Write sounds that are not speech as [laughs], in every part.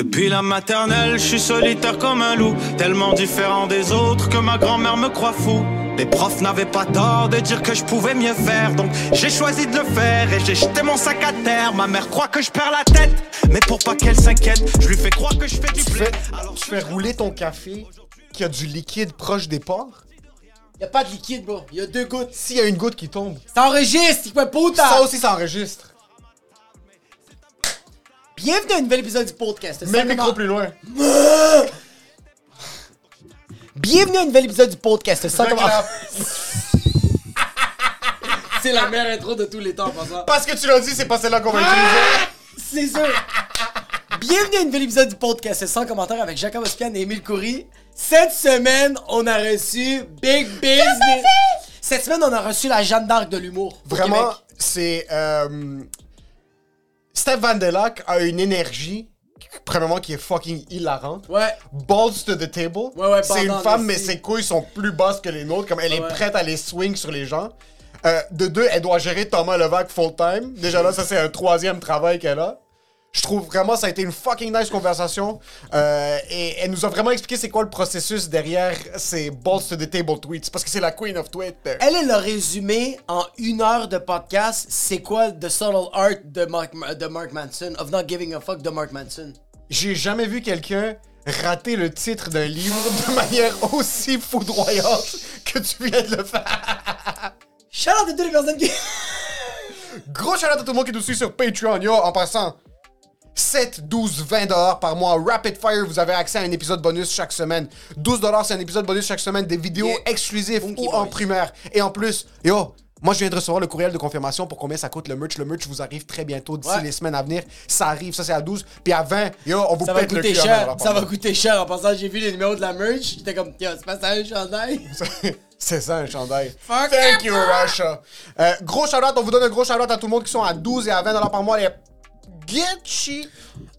Depuis la maternelle, je suis solitaire comme un loup, tellement différent des autres que ma grand-mère me croit fou. Les profs n'avaient pas tort de dire que je pouvais mieux faire, donc j'ai choisi de le faire et j'ai jeté mon sac à terre. Ma mère croit que je perds la tête, mais pour pas qu'elle s'inquiète, je lui fais croire que je fais du blé. Alors tu fais rouler ton café qui a du liquide proche des pores. Y a pas de liquide, bro. Y a deux gouttes. S'il y a une goutte qui tombe, Ça enregistre, il peut puta! ça aussi ça enregistre. Bienvenue à un nouvel épisode du podcast. Mets Ça le micro plus loin. Bienvenue à un nouvel épisode du podcast. Ça commence- Reclap. C'est la meilleure intro de tous les temps, en passant. Parce que tu l'as dit, c'est pas celle-là qu'on va utiliser. C'est sûr. Bienvenue à un nouvel épisode du podcast sans commentaire avec Jacob Ospian et Émile Coury. Cette semaine, on a reçu Big Business. Cette semaine, on a reçu la Jeanne d'Arc de l'humour. Vraiment, c'est. Euh, Steph Van Delac a une énergie, premièrement, qui est fucking hilarante. Ouais. Balls to the table. Ouais, ouais, c'est une femme, mais ses couilles sont plus basses que les nôtres. Comme elle est prête à les swing sur les gens. Euh, de deux, elle doit gérer Thomas Levac full time. Déjà là, ça c'est un troisième travail qu'elle a. Je trouve vraiment ça a été une fucking nice conversation. Euh, et elle nous a vraiment expliqué c'est quoi le processus derrière ces balls to the table tweets. Parce que c'est la queen of Twitter. Elle est le résumé en une heure de podcast. C'est quoi The Subtle Art de Mark, de Mark Manson, of not giving a fuck de Mark Manson. J'ai jamais vu quelqu'un rater le titre d'un livre de [laughs] manière aussi foudroyante que tu viens de le faire. Shout out à toutes les personnes qui. Gros shout à tout le monde qui nous suit sur Patreon. Yo, en passant, 7, 12, 20 dollars par mois. Rapid Fire, vous avez accès à un épisode bonus chaque semaine. 12 dollars, c'est un épisode bonus chaque semaine, des vidéos Yeah. exclusives Funky ou en primaire. Et en plus, yo, moi je viens de recevoir le courriel de confirmation pour combien ça coûte le merch. Le merch vous arrive très bientôt d'ici Ouais. les semaines à venir. Ça arrive, ça c'est à 12. Puis à 20, yo, on vous Ça va le coûter cul à 20 cher. Ça va coûter cher. En passant, j'ai vu les numéros de la merch. J'étais comme, yo, c'est pas ça un chandail? [laughs] C'est ça un chandail. [laughs] Fuck Thank you, Russia. Euh, gros shout on vous donne un gros shout à tout le monde qui sont à 12 et à 20 dollars par mois. Les Getchi.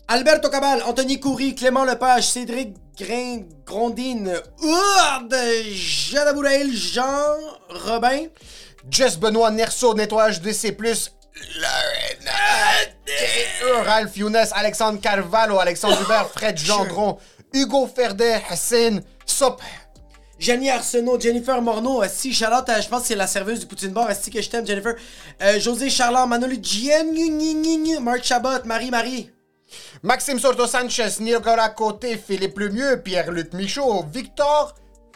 Alberto Cabal, Anthony Coury, Clément Lepage, Cédric Grain, Grondine, Ourde, Jada Bourail, Jean Robin. Jess Benoît, Nerso, Nettoyage DC+, Lorena, Ralph Younes, Alexandre Carvalho, Alexandre [coughs] Hubert, Fred Gendron, Hugo Ferdet, Hassan, Sop. Jenny Arsenault, Jennifer Morneau, si Charlotte, euh, je pense que c'est la serveuse du Poutine Bar, si que je t'aime, Jennifer. Euh, José Charland, Manolo Gien, Marc Chabot, Marie-Marie. Maxime Sorto Sanchez, Nicolas Côté, Philippe Lemieux, Pierre-Luc Michaud, Victor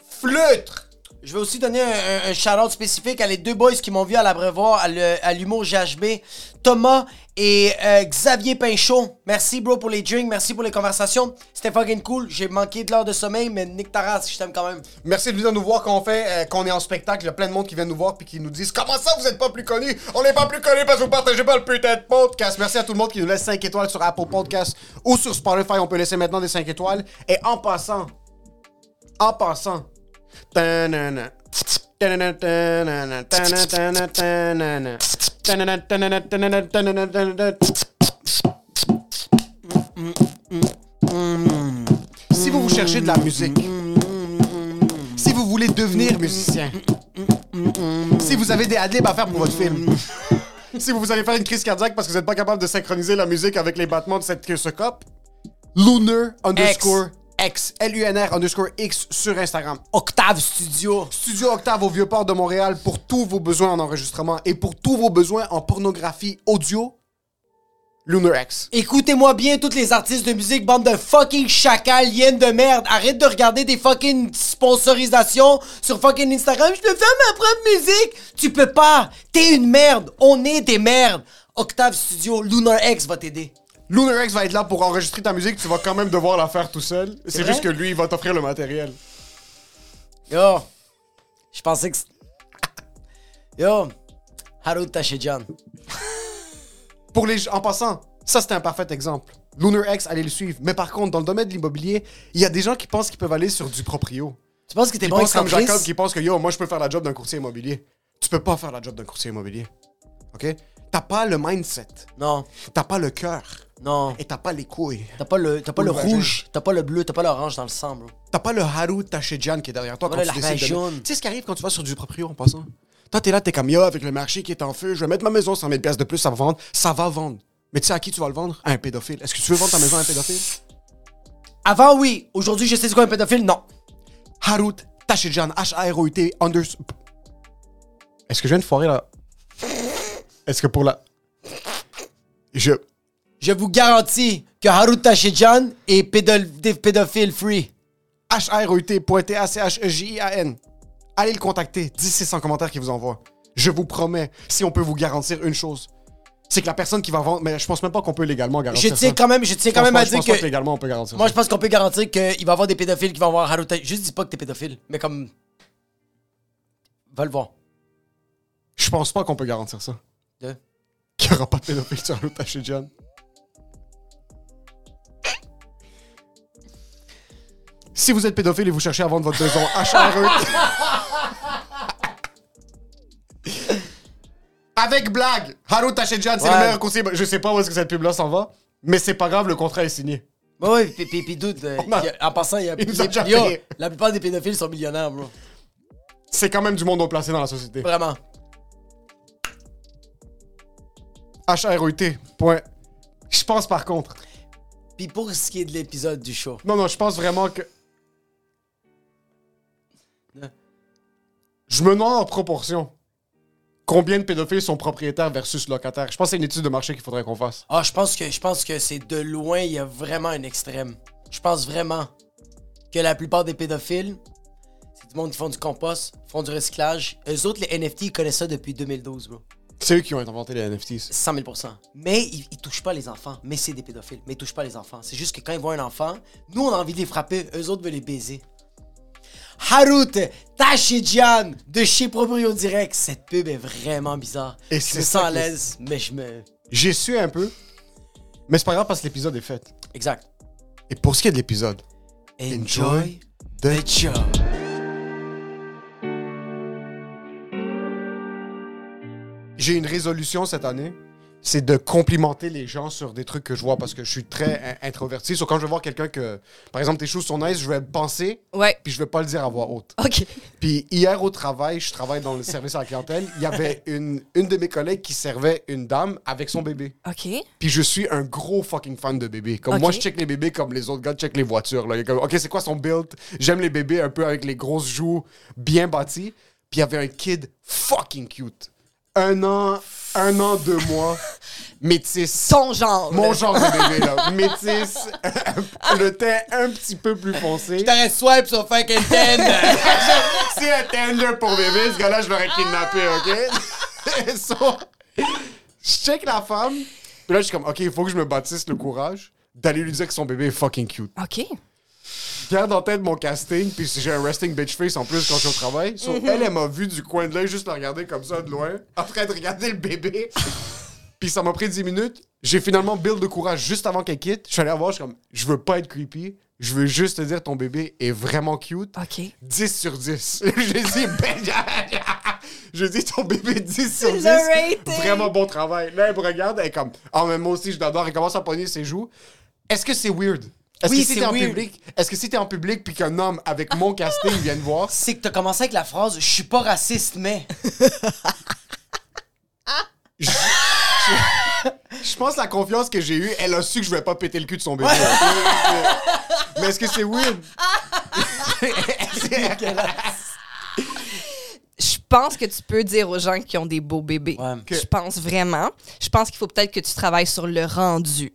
Fleutre. Je vais aussi donner un, un, un shout-out spécifique à les deux boys qui m'ont vu à l'abreuvoir, à l'humour GHB, Thomas et euh, Xavier Pinchot. Merci, bro, pour les drinks, merci pour les conversations. C'était fucking cool. J'ai manqué de l'heure de sommeil, mais Nick Taras, je t'aime quand même. Merci de venir nous voir quand on fait, euh, qu'on est en spectacle. Il y a plein de monde qui vient nous voir puis qui nous disent Comment ça vous êtes pas plus connus? On n'est pas plus connus parce que vous partagez pas le putain de podcast. Merci à tout le monde qui nous laisse 5 étoiles sur Apple Podcast ou sur Spotify. On peut laisser maintenant des 5 étoiles. Et en passant, en passant, tanana, tanana, tanana, Si vous vous cherchez de la musique, si vous voulez devenir musicien, si vous avez des adlibs à faire pour votre film, si vous allez faire une crise cardiaque parce que vous n'êtes pas capable de synchroniser la musique avec les battements de cette ce cop, Lunar underscore X, L-U-N-R underscore X sur Instagram. Octave Studio. Studio Octave au Vieux-Port de Montréal pour tous vos besoins en enregistrement et pour tous vos besoins en pornographie audio, Lunar X. Écoutez-moi bien, tous les artistes de musique, bande de fucking chacals, hyènes de merde. Arrête de regarder des fucking sponsorisations sur fucking Instagram. Je peux faire ma propre musique. Tu peux pas. T'es une merde. On est des merdes. Octave Studio, Lunar X va t'aider. Lunar X va être là pour enregistrer ta musique, tu vas quand même devoir la faire tout seul. C'est juste que lui, il va t'offrir le matériel. Yo. Je pensais que. Yo. Harold Tachedjan. [laughs] Pour les en passant, ça c'était un parfait exemple. Lunar X, allez le suivre. Mais par contre, dans le domaine de l'immobilier, il y a des gens qui pensent qu'ils peuvent aller sur du proprio. Tu penses que t'es bon pensent comme? Jacob qui pense que yo, moi je peux faire la job d'un courtier immobilier. Tu peux pas faire la job d'un courtier immobilier. OK? T'as pas le mindset, Non. t'as pas le cœur Non. et t'as pas les couilles. T'as pas le, t'as pas le rouge, t'as pas le bleu, t'as pas l'orange dans le sang, bro. T'as pas le Haru Tachedjan qui est derrière toi quand tu la décides de... jaune. Tu sais ce qui arrive quand tu vas sur du proprio en passant? Toi, t'es là, t'es comme yo, avec le marché qui est en feu, je vais mettre ma maison 100 000 pièces de plus, ça va vendre. Ça va vendre. Mais tu sais à qui tu vas le vendre? À un pédophile. Est-ce que tu veux vendre ta maison à un pédophile? Avant, oui. Aujourd'hui, je sais c'est quoi un pédophile? Non. Harut Tachidjan, H-A-R-O-U-T, under... Est-ce que je viens de foirer là? Est-ce que pour la... Je... Je vous garantis que Harut Tachidjan est pédophile free. H-A-R-O-U-T, pointé A-C-H-E-J-I-A-N. Allez le contacter. 10 c'est 100 commentaires qu'il vous envoie. Je vous promets, si on peut vous garantir une chose, c'est que la personne qui va vendre... Mais je pense même pas qu'on peut légalement Je garantir tiens ça. quand même, je tiens Je quand même à je dire pense pas que. légalement on peut garantir Moi, ça. je pense qu'on peut garantir qu'il va y avoir des pédophiles qui vont voir Harut Tachidjan. Juste dis pas que t'es pédophile, mais comme. Va le voir. Je pense pas qu'on peut garantir ça. De? Qu'il n'y aura pas de pédophile sur Harut Tachidjan. Si vous êtes pédophile et vous cherchez à vendre votre maison, H-A-R-E-T... Avec blague! Harut Tachidjan, c'est Ouais. le meilleur conseiller. Je sais pas où est-ce que cette pub-là s'en va, mais c'est pas grave, le contrat est signé. Bah oui, puis, puis, puis dude, euh, On a- y a- en passant, il y a, [laughs] Il nous a y a- déjà yo, payé. la plupart des pédophiles sont millionnaires, bro. C'est quand même du monde au placé dans la société. Vraiment. H-A-R-E-T. Point. Je pense par contre. Puis pour ce qui est de l'épisode du show, Non, non, je pense vraiment que. Je me demande en proportion. Combien de pédophiles sont propriétaires versus locataires? Je pense que c'est une étude de marché qu'il faudrait qu'on fasse. ah, je pense que je pense que c'est de loin, il y a vraiment un extrême. Je pense vraiment que la plupart des pédophiles, c'est du monde qui font du compost, font du recyclage. Eux autres, les NFT, ils connaissent ça depuis 2012, bro. C'est eux qui ont inventé les NFTs. 100 000% Mais ils, ils touchent pas les enfants. Mais c'est des pédophiles. Mais ils touchent pas les enfants. C'est juste que quand ils voient un enfant, nous, on a envie de les frapper. Eux autres veulent les baiser. Harut Tachidjan de chez Proprio Direct. Cette pub est vraiment bizarre. Et je c'est me sens à l'aise, mais je me... J'ai su un peu, mais c'est pas grave parce que l'épisode est fait. Exact. Et pour ce qui est de l'épisode, Enjoy de the show. j'ai une résolution cette année, c'est de complimenter les gens sur des trucs que je vois parce que je suis très in- introverti. Sur quand je vais voir quelqu'un que, par exemple, tes choses sont nice, je vais penser, Ouais. puis je vais pas le dire à voix haute. OK. Puis hier au travail, je travaille dans le service à la clientèle, il y avait une, une de mes collègues qui servait une dame avec son bébé. OK. Puis je suis un gros fucking fan de bébés. Comme moi, je check les bébés comme les autres gars check les voitures. Là. Comme, ok, c'est quoi son build? J'aime les bébés un peu avec les grosses joues bien bâties. Puis il y avait un kid fucking cute. Un an, un an, deux mois, [laughs] métis. Ton genre. Mon genre de bébé, là. [laughs] Métis, [laughs] le teint un petit peu plus foncé. T'arrêtes swipe sur fucking 10. Si un Tinder pour bébé, ce gars-là, je l'aurais kidnappé, OK? So, je check la femme, puis là, je suis comme, OK, il faut que je me bâtisse le courage d'aller lui dire que son bébé est fucking cute. OK. Je garde en tête mon casting, puis j'ai un resting bitch face en plus quand je suis au travail. So, elle, elle m'a vu du coin de l'œil, juste la regarder comme ça de loin, en train de regarder le bébé. Puis ça m'a pris 10 minutes. J'ai finalement build de courage juste avant qu'elle quitte. Je suis allé la voir, je suis comme, je veux pas être creepy. Je veux juste te dire, ton bébé est vraiment cute. OK. 10 sur 10. [laughs] J'ai dit, ben, [laughs] je dis ton bébé 10 sur Le 10. rating. Vraiment bon travail. Là, elle me regarde, elle est comme, ah, mais moi aussi, je l'adore. Elle commence à pogner ses joues. Est-ce que c'est weird? Est-ce Oui, que si t'es en weird. public, est-ce que si t'es en public puis qu'un homme avec mon [laughs] casting vient te voir, C'est que t'as commencé avec la phrase « Je suis pas raciste, mais... je pense la confiance que j'ai eue, elle a su que je vais pas péter le cul de son bébé. mais est-ce que c'est weird? [laughs] Je pense que tu peux dire aux gens qui ont des beaux bébés. Ouais. Je pense vraiment. Je pense qu'il faut peut-être que tu travailles sur le rendu.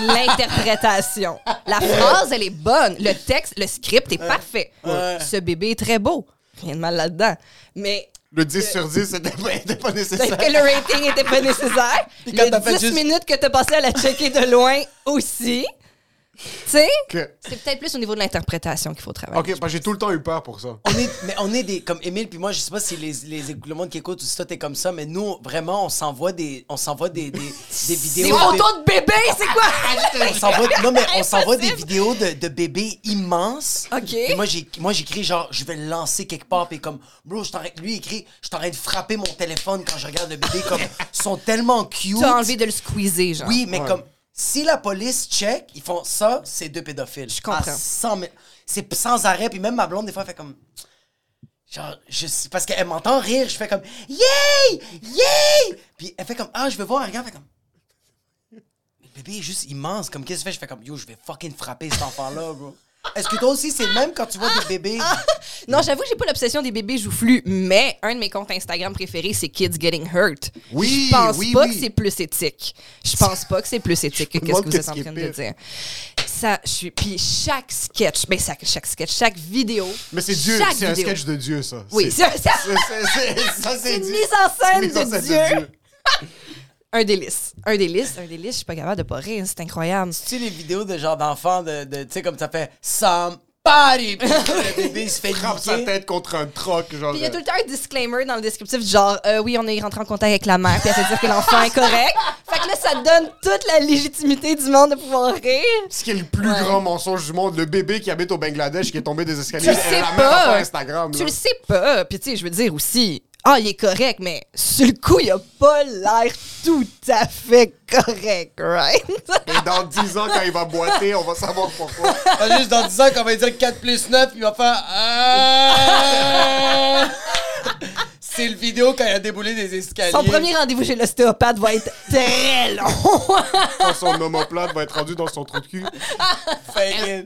L'interprétation. La phrase, elle est bonne. Le texte, le script est parfait. Ouais. Ce bébé est très beau. Rien de mal là-dedans. Mais Le 10 sur 10, c'était pas, pas nécessaire. que le rating était pas nécessaire. Puis fait 10 juste- minutes que t'as passé à la checker de loin aussi. Tu sais, Que- c'est peut-être plus au niveau de l'interprétation qu'il faut travailler. Ok, parce que j'ai tout le temps eu peur pour ça. On est, mais on est des comme Émile puis moi je sais pas si les, les le monde qui écoute ou si toi t'es comme ça mais nous vraiment on s'envoie des on s'envoie des, des, des [laughs] Des vidéos de- photos de bébé, c'est quoi? [laughs] on s'envoie non mais on s'envoie des vidéos de, de bébés immenses OK. Puis moi j'ai moi j'écris genre je vais le lancer quelque part puis comme bro je t'arrête lui il écrit je t'arrête de frapper mon téléphone quand je regarde le bébé comme ils sont tellement cute T'as envie de le squeezer, genre. oui mais Ouais. comme si la police check ils font ça c'est deux pédophiles je comprends. 100 000 c'est sans arrêt puis même ma blonde des fois elle fait comme Genre, je parce qu'elle m'entend rire, je fais comme Yay! Yay! Puis elle fait comme Ah, je veux voir, elle regarde, elle fait comme bébé est juste immense. Comme, qu'est-ce que tu fais? Je fais comme, yo, je vais fucking frapper cet enfant-là, bro. Est-ce que toi aussi, c'est le même quand tu vois des bébés? Non, j'avoue que j'ai pas l'obsession des bébés joufflus, mais un de mes comptes Instagram préférés, c'est Kids Getting Hurt. Oui, Je pense oui, pas oui. que c'est plus éthique. Je pense pas que c'est plus éthique que qu'est-ce que vous êtes en train de dire. Ça, je suis. Puis chaque sketch, ben ça- chaque sketch, chaque vidéo. Mais c'est Dieu, c'est un sketch de Dieu, ça. Oui, c'est c'est- ça, c'est une Dieu. mise en C'est scène une mise en de scène Dieu. [laughs] un délice. Un délice, un délice. Je suis pas capable de pas rire, c'est incroyable. Tu sais, les vidéos de genre d'enfants, de, de- tu sais, comme ça fait somebody, puis le bébé [laughs] se fait Frappe sa tête contre un troc, genre. Puis il y a tout le temps un disclaimer dans le descriptif, du genre, euh, oui, on est rentré en contact avec la mère, puis elle fait dire que l'enfant est correct. Fait que là, ça donne toute la légitimité du monde de pouvoir rire. Ce qui est le plus Ouais. grand mensonge du monde, le bébé qui habite au Bangladesh qui est tombé des escaliers, Tu le sais pas. Instagram. Tu le sais pas. Puis tu sais, je veux dire aussi, ah, il est correct, mais sur le coup, il a pas l'air tout à fait correct, right? [laughs] Et dans 10 ans, quand il va boiter, on va savoir pourquoi. Ah, Juste dans 10 ans, quand on va dire 4 plus 9, il va faire. Ah! C'est le vidéo quand il a déboulé des escaliers. Son premier rendez-vous chez l'ostéopathe va être [laughs] très long. Quand son omoplate va être rendu dans son trou de cul.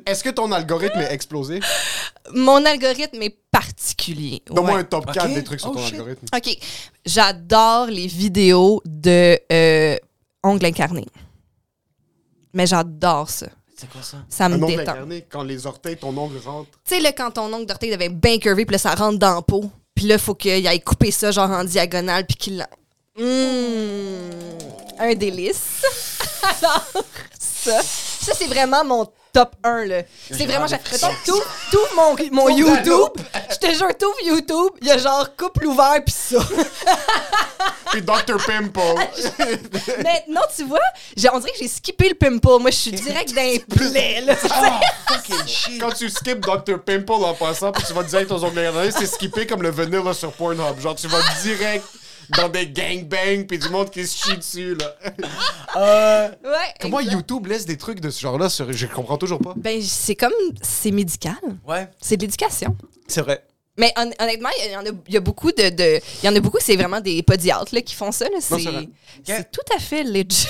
Est-ce que ton algorithme est explosé? Mon algorithme est particulier. Donne-moi Ouais. un top 4 Ok. des trucs sur Oh, ton shit. algorithme. OK. J'adore les vidéos de euh, ongles incarnés. Mais j'adore ça. C'est quoi ça? Ça me Un ongle détend. incarné, quand les orteils, ton ongle rentre. Tu sais, là, quand ton ongle d'orteil devait bien curvé, puis là, ça rentre dans la peau. Puis là, faut qu'il aille couper ça, genre en diagonale, puis qu'il. Mmh, un délice. [laughs] Alors, ça, ça c'est vraiment mon top 1, là. C'est vraiment, mettons, tout, tout mon, mon YouTube, je te jure, tout YouTube, il y a genre couple ouvert, [laughs] puis ça. Puis Dr. Pimple. [laughs] Mais non, tu vois, j'ai- on dirait que j'ai skippé le pimple. Moi, je suis direct dans les [laughs] plaies, là. Fucking shit. Quand tu skips Dr. Pimple en passant, puis tu vas direct aux ongles incarnés, c'est skipper comme le vanilla sur Pornhub. Genre, tu vas direct dans des gangbangs, puis du monde qui se chie dessus, là. Euh, Ouais. Comment exact. YouTube laisse des trucs de ce genre-là sur... Je comprends toujours pas. Ben, c'est comme. C'est médical. ouais, C'est de l'éducation. c'est vrai. Mais hon- honnêtement, il y, en a, il y a beaucoup de, de- Il y en a beaucoup, c'est vraiment des podiatres là, qui font ça. C'est tout à fait legit.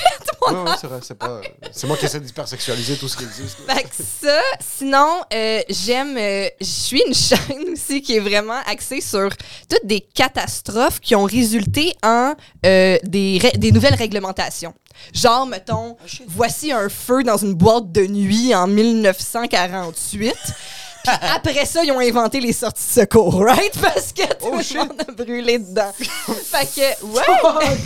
Ouais, c'est vrai, c'est pas... C'est moi qui essaie d'hypersexualiser tout ce qui existe. Fait que ça, sinon, euh, j'aime. euh, je suis une chaîne [laughs] aussi qui est vraiment axée sur toutes des catastrophes qui ont résulté en euh, des, des nouvelles réglementations. Genre, mettons, voici un feu dans une boîte de nuit en 1948. Puis après ça, ils ont inventé les sorties de secours, right? [laughs] Parce que tout le monde a brûlé dedans. [laughs] fait que, ouais, [laughs]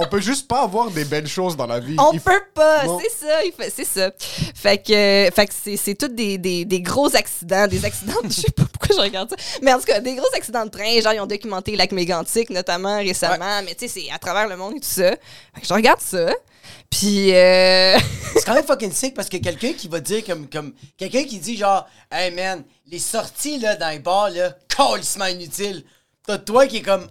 On peut juste pas avoir des belles choses dans la vie. on Il faut- peut pas, c'est ça, il fait- c'est ça. Fait que, fait que c'est, c'est tous des, des, des gros accidents, des accidents, [laughs] je sais pas pourquoi je regarde ça, mais en tout cas, des gros accidents de train, genre ils ont documenté lac mégantic notamment récemment, mais tu sais, c'est à travers le monde et tout ça. Fait que je regarde ça, puis euh, [laughs] C'est quand même fucking sick parce que quelqu'un qui va dire comme. comme quelqu'un qui dit genre, hey man, les sorties là, dans les bars là, calissement inutiles. T'as toi qui est comme.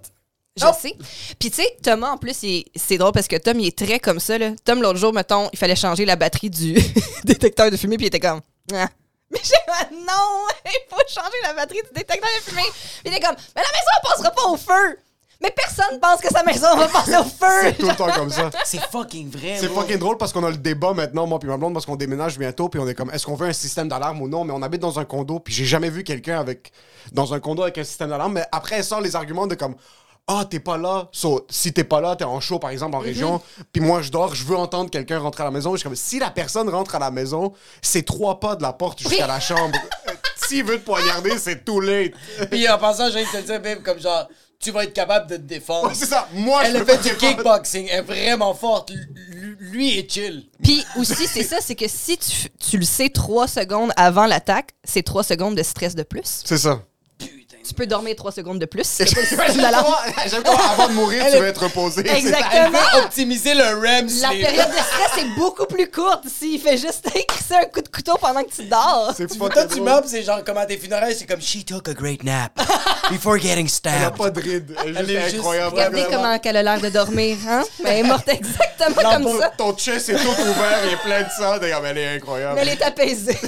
Je sais. Puis tu sais, Thomas, en plus, c'est drôle parce que Tom, il est très comme ça. Là. Tom, l'autre jour, mettons, il fallait changer la batterie du [laughs] détecteur de fumée, puis il était comme... Ah. Mais j'ai dit, non, [laughs] il faut changer la batterie du détecteur de fumée. Puis il était comme, mais la maison, elle passera pas au feu. Mais personne pense que sa maison va passer au feu. C'est tout le temps comme ça. C'est fucking vrai. C'est fucking drôle parce qu'on a le débat maintenant, moi puis ma blonde, parce qu'on déménage bientôt, puis on est comme, est-ce qu'on veut un système d'alarme ou non? Mais on habite dans un condo, puis j'ai jamais vu quelqu'un avec dans un condo avec un système d'alarme. Mais après, elle sort les arguments de comme, ah, t'es pas là. So, si t'es pas là, t'es en show, par exemple, en région, puis moi, je dors, je veux entendre quelqu'un rentrer à la maison. Je suis comme, si la personne rentre à la maison, c'est trois pas de la porte jusqu'à Oui. la chambre. [laughs] Euh, S'il veut te poignarder, c'est too late. Puis en passant, j'ai envie de te dire, babe, comme genre, tu vas être capable de te défendre. Ouais, c'est ça. Moi, Elle je a fait du défendre. kickboxing, elle est vraiment forte. L- Lui est chill. Puis aussi, c'est ça, c'est que si tu, tu le sais trois secondes avant l'attaque, c'est trois secondes de stress de plus. C'est ça. Tu peux dormir trois secondes de plus. [laughs] Pas. J'aime comment avant de mourir, Elle tu vas être reposé. Elle Exactement. veut optimiser le REM La période de stress est beaucoup plus courte s'il fait juste [laughs] un coup de couteau pendant que tu dors. C'est Tu pas toi, tu meurs, pis c'est genre comme à tes funérailles, c'est comme She took a great nap before getting Elle a stabbed. pas de ride. Elle est Elle est juste juste- incroyable. Regardez Vraiment. comment elle a l'air de dormir, hein? Mais elle est morte exactement comme Ton- ça. Ton chest est tout ouvert, il est plein de sang. D'ailleurs, mais elle est incroyable. Mais elle est apaisée. [laughs]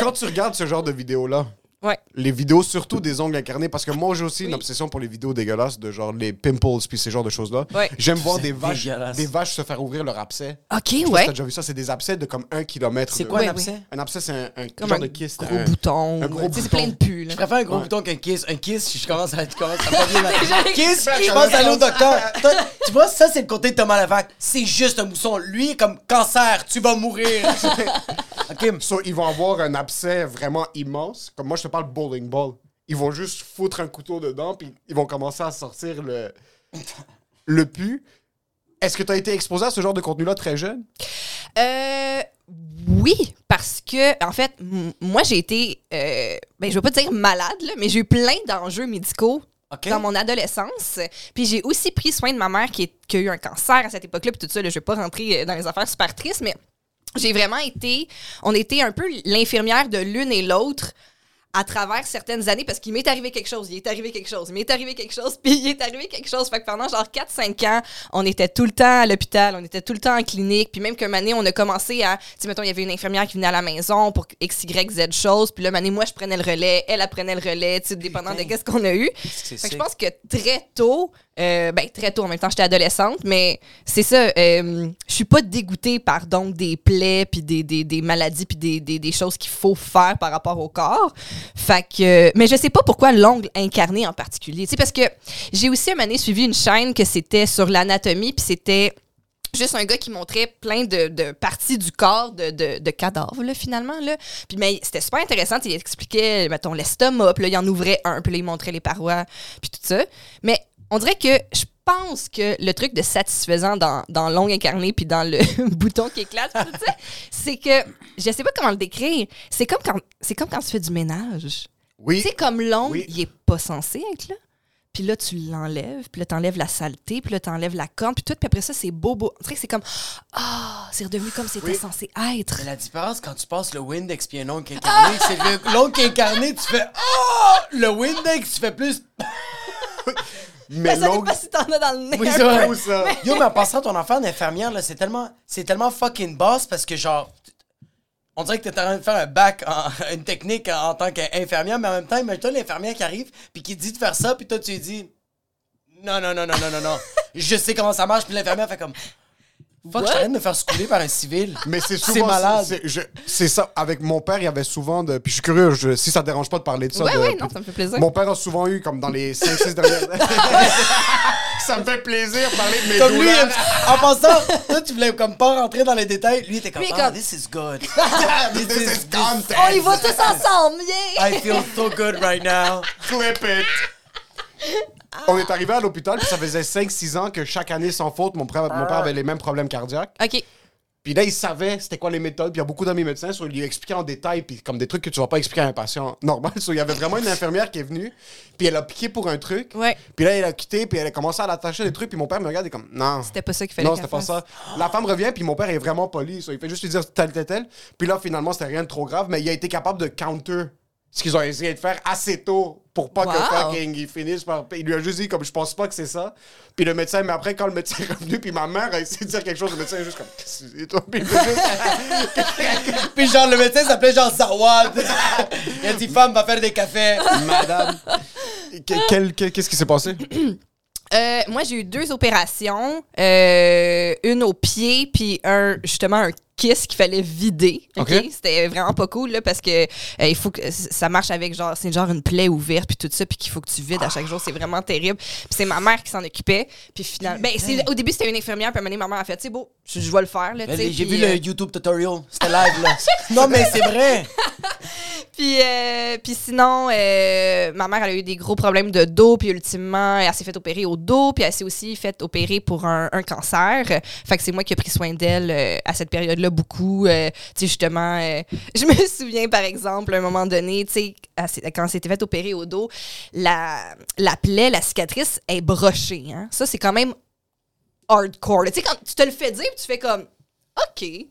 Quand tu regardes ce genre de vidéo-là, Ouais. Les vidéos, surtout des ongles incarnés, parce que moi, j'ai aussi une Oui. obsession pour les vidéos dégueulasses de genre les pimples puis ces genres de choses-là. Ouais. J'aime voir des vaches, des vaches se faire ouvrir leur abcès. OK, Je sais pas si ouais. T'as déjà vu ça? C'est des abcès de comme un kilomètre. C'est de- quoi Ouais, un abcès? Un abcès, c'est un, un Comme genre un de kyste. Gros un- bouton. un gros sais, C'est bouton. plein de pus, là. Je préfère un gros Ouais. bouton qu'un kiss. Un kiss, je commence à, je commence à pas bien. [laughs] Déjà, kiss, je pense à l'autre docteur. Tu vois, ça, c'est le côté de Thomas Levac. C'est juste un mousson. Lui, comme cancer, tu vas mourir. [laughs] OK. So, ils vont avoir un abcès vraiment immense. Comme moi, je te parle bowling ball. Ils vont juste foutre un couteau dedans, puis ils vont commencer à sortir le, le pu. Est-ce que tu as été exposé à ce genre de contenu-là très jeune? Euh, oui, parce que, en fait, moi, j'ai été, euh, ben, je veux pas dire malade, là, mais j'ai eu plein d'enjeux médicaux dans mon adolescence. Puis j'ai aussi pris soin de ma mère qui, est- qui a eu un cancer à cette époque-là, puis tout ça, là, je vais pas rentrer euh, dans les affaires super tristes, mais j'ai vraiment été, on était un peu l'infirmière de l'une et l'autre à travers certaines années parce qu'il m'est arrivé quelque chose, il est arrivé quelque chose, il m'est arrivé quelque chose, [laughs] puis il est arrivé quelque chose. Fait que pendant genre 4-5 ans, on était tout le temps à l'hôpital, on était tout le temps en clinique, puis même qu'une année, on a commencé à, tu sais, mettons, il y avait une infirmière qui venait à la maison pour X, Y, Z choses, puis là, année, moi, je prenais le relais, elle, elle prenait le relais, tu sais, dépendant de qu'est-ce qu'on a eu. Fait que je pense que très tôt, euh, ben très tôt en même temps j'étais adolescente, mais c'est ça, euh, je suis pas dégoûtée par donc des plaies puis des, des, des maladies puis des, des, des choses qu'il faut faire par rapport au corps. Fait que, mais je sais pas pourquoi l'ongle incarné en particulier. Sais parce que j'ai aussi un année suivi une chaîne que c'était sur l'anatomie puis c'était juste un gars qui montrait plein de, parties du corps de, de, cadavres, finalement. Là. Puis, mais c'était super intéressant. Il expliquait, mettons, l'estomac, puis là, il en ouvrait un, puis là, il montrait les parois, puis tout ça. Mais on dirait que je pense que le truc de satisfaisant dans, dans l'ongle incarné, puis dans le [laughs] bouton qui éclate, c'est que, je sais pas comment le décrire, c'est comme quand, c'est comme quand tu fais du ménage. Oui. Tu sais, comme l'ongle, Oui. il est pas censé être là. Puis là, tu l'enlèves, puis là, t'enlèves la saleté, puis là, t'enlèves la corne, puis tout, puis après ça, c'est beau, beau. Dirait que c'est comme, ah, c'est redevenu comme c'était Oui. censé être. Mais la différence quand tu passes le Windex puis un ongle [laughs] incarné, c'est que l'ongle incarné, tu fais Oh! Le Windex, tu fais plus. [laughs] Mais ça dépend si t'en as dans le nez. Oui, un c'est peu. vrai. Où ça? Yo, mais en passant ton enfant d'infirmière, là, c'est tellement, c'est tellement fucking boss parce que genre, on dirait que t'es en train de faire un bac en [laughs] une technique en, en tant qu'infirmière, mais en même temps, imagine-toi l'infirmière qui arrive puis qui dit de faire ça, puis toi tu lui dis non, non, non, non, non, non, non, [laughs] je sais comment ça marche, puis l'infirmière fait comme fuck, je suis en train de me faire secouler par un civil. Mais c'est C'est souvent malade. c'est- je- C'est ça. Avec mon père, il y avait souvent de. Puis je suis curieux, je- si ça te dérange pas de parler de ça. Ouais, de- ouais, non, ça me fait plaisir. Mon père a souvent eu, comme dans les 5-6 dernières [laughs] Ça me fait plaisir de parler de mes Comme lui, douleurs. en passant, toi tu voulais comme pas rentrer dans les détails, lui il était comme Lui, ah, comme- this is good. [laughs] This is content. On y va tous ensemble, yeah! I feel so good right now. Clip it. [laughs] On est arrivé à l'hôpital, puis ça faisait 5-6 ans que chaque année, sans faute, mon père, mon père avait les mêmes problèmes cardiaques. OK. Puis là, il savait c'était quoi les méthodes. Puis il y a beaucoup d'amis médecins, so, il lui expliquait en détail, puis comme des trucs que tu vas pas expliquer à un patient normal. So, il y avait vraiment une infirmière qui est venue, puis elle a piqué pour un truc. Ouais. Puis là, elle a quitté, puis elle a commencé à l'attacher des trucs, puis mon père me regarde et comme, non. C'était pas ça qu'il fallait Non, c'était pas fasse. ça. La femme revient, puis mon père est vraiment poli. so, il fait juste lui dire tel, tel, tel. Puis là, finalement, c'était rien de trop grave, mais il a été capable de counter ce qu'ils ont essayé de faire assez tôt pour pas que Wow. fucking il finisse par. Il lui a juste dit, comme, je pense pas que c'est ça. Puis le médecin, mais après, quand le médecin est revenu, puis ma mère a essayé de dire quelque chose, le médecin est juste comme, qu'est-ce que c'est toi? Puis juste- [laughs] Puis genre, le médecin s'appelait genre Zawad. [laughs] Il a dit, femme, va faire des cafés. Madame. Que- Qu'est-ce qui s'est passé? [clears throat] Euh, moi, j'ai eu deux opérations. euh, une au pied, puis un, justement, un kiss qu'il fallait vider. OK? C'était vraiment pas cool, là, parce que euh, il faut que ça marche avec genre, c'est genre une plaie ouverte, puis tout ça, puis qu'il faut que tu vides à chaque jour. C'est vraiment terrible. Puis c'est ma mère qui s'en occupait. Puis finalement, ben, c'est- au début, c'était une infirmière, puis à un moment donné, ma mère a fait, c'est beau, je, je vais le faire, là, tu sais. J'ai vu euh, le YouTube tutorial. C'était live, là. [laughs] non, mais c'est vrai. [laughs] Puis, euh, puis sinon, euh, ma mère elle a eu des gros problèmes de dos, puis ultimement, elle s'est fait opérer au dos, puis elle s'est aussi fait opérer pour un, un cancer. Fait que c'est moi qui ai pris soin d'elle euh, à cette période-là beaucoup. Euh, tu sais, justement, euh, [laughs] je me souviens, par exemple, à un moment donné, tu sais, quand elle s'était fait opérer au dos, la, la plaie, la cicatrice est brochée. Hein? Ça, c'est quand même hardcore. Tu sais, quand tu te le fais dire, puis tu fais comme... OK. [laughs] tu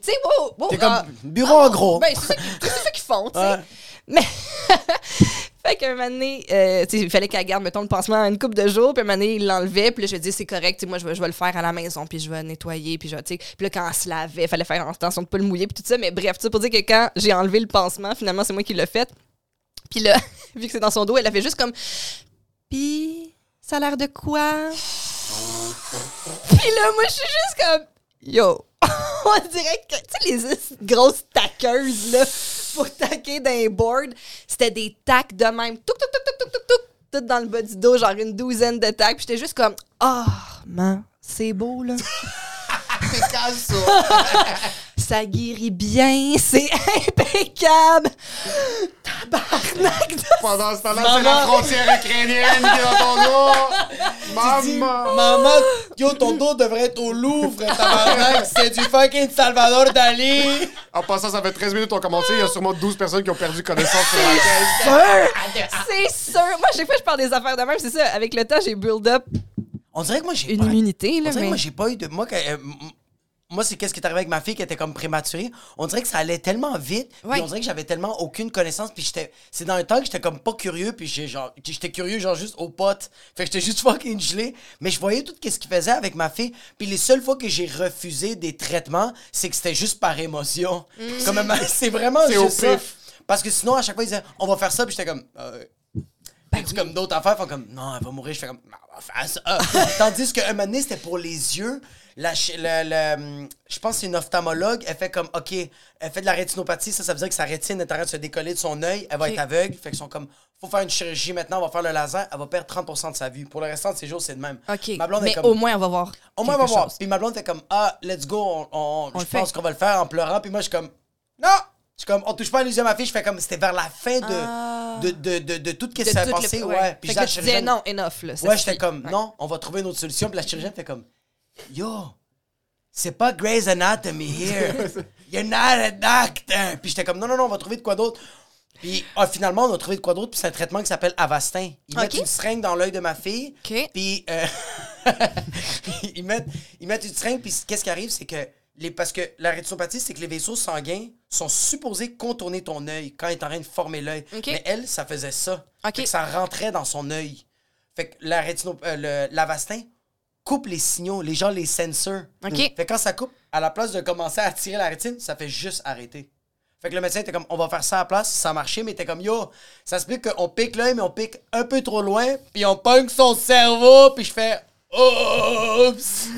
sais, wow, wow, T'es comme ah, bureau en gros. ben, c'est ça, c'est ça qu'ils font, tu sais. Ouais. Mais. [laughs] fait qu'un moment donné, euh, il fallait qu'elle garde, mettons, le pansement une couple de jours. Puis un moment donné, il l'enlevait. Puis là, je dis, c'est correct, tu sais, moi, je vais, je vais le faire à la maison. Puis je vais nettoyer. Puis, je, vais, tu sais. puis là, quand elle se lavait, il fallait faire attention de pas le mouiller. Puis tout ça. Mais bref, tu sais, pour dire que quand j'ai enlevé le pansement, finalement, c'est moi qui l'ai fait. Puis là, [laughs] vu que c'est dans son dos, elle a fait juste comme. Puis, ça a l'air de quoi? Puis là, moi, je suis juste comme. Yo! [laughs] On dirait que, tu sais, les grosses taqueuses, là, pour taquer d'un board, c'était des tacs de même. Touc, touc, touc, touc, touc, touc, tout dans le bas du dos, genre une douzaine de tacs. Puis j'étais juste comme, ah, man, c'est beau, là. [laughs] C'est calme, ça. [laughs] Ça guérit bien, c'est [laughs] impeccable. Tabarnak de Pendant ce temps-là, c'est la frontière ukrainienne qui est dans ton dos. Dis, Maman. Maman, yo, ton dos devrait être au Louvre, tabarnak. C'est du fucking Salvador Dali. En passant, ça fait 13 minutes qu'on a commencé. Il y a sûrement 12 personnes qui ont perdu connaissance sur la caisse. C'est sûr. Moi, chaque fois que je parle des affaires de même, c'est ça. Avec le temps, j'ai build up On dirait que moi, j'ai une pas... immunité, On là. dirait que Mais... moi, j'ai pas eu de. Moi, que- euh, moi c'est qu'est-ce qui est arrivé avec ma fille qui était comme prématurée. On dirait que ça allait tellement vite. Puis Ouais. on dirait que j'avais tellement aucune connaissance. Puis j'étais. C'est dans un temps que j'étais comme pas curieux. Puis j'ai genre. J'étais curieux, genre juste aux potes. Fait que j'étais juste [laughs] fucking gelé. Mais je voyais tout ce qu'il faisait avec ma fille. Puis les seules fois que j'ai refusé des traitements, c'est que c'était juste par émotion. Comme m'a- [laughs] c'est vraiment juste ça. Parce que sinon, à chaque fois, ils disaient, on va faire ça. Puis j'étais comme. euh, Ben comme d'autres affaires font comme non elle va mourir je fais comme Non, on va faire ça [laughs] tandis qu'un moment donné c'était pour les yeux la, le, hum, je pense que c'est une ophtalmologue elle fait comme ok elle fait de la rétinopathie ça ça veut dire que sa rétine est en train de se décoller de son œil elle va être aveugle fait qu'ils sont comme faut faire une chirurgie maintenant on va faire le laser elle va perdre 30% de sa vue pour le restant de ses jours c'est le même OK. ma blonde Mais est comme au moins, on va voir. au moins, on va voir. Puis ma blonde fait comme Ah, let's go, on, on- On je pense qu'on va le faire en pleurant. Puis moi, je suis comme Non suis comme On touche pas à à ma fille. Je fais comme C'était vers la fin de, Ah. de, de, de, de tout ce qui s'est le- passé. ouais. Ouais. Fait que tu disais non, enough, là. Ouais, j'étais comme Ouais. Non, on va trouver une autre solution. Puis la chirurgienne fait comme Yo, c'est pas Grey's Anatomy here. [laughs] You're not a doctor. Puis j'étais comme Non, non, non, on va trouver de quoi d'autre. Puis ah, finalement, on a trouvé de quoi d'autre. Puis c'est un traitement qui s'appelle Avastin. Ils mettent une seringue dans l'œil de ma fille. Puis euh, [laughs] ils, mettent, ils mettent une seringue, puis qu'est-ce qui arrive, c'est que les, parce que la rétinopathie, c'est que les vaisseaux sanguins sont supposés contourner ton œil quand il est en train de former l'œil. Mais elle, ça faisait ça. Fait que ça rentrait dans son œil. Fait que la rétino, euh, le, l'Avastin coupe les signaux, les gens les sensors. OK. Fait que quand ça coupe, à la place de commencer à tirer la rétine, ça fait juste arrêter. Fait que le médecin était comme, on va faire ça à la place, ça a marché, mais était comme, yo, ça se peut qu'on pique l'œil, mais on pique un peu trop loin, puis on pogne son cerveau, puis je fais, oups!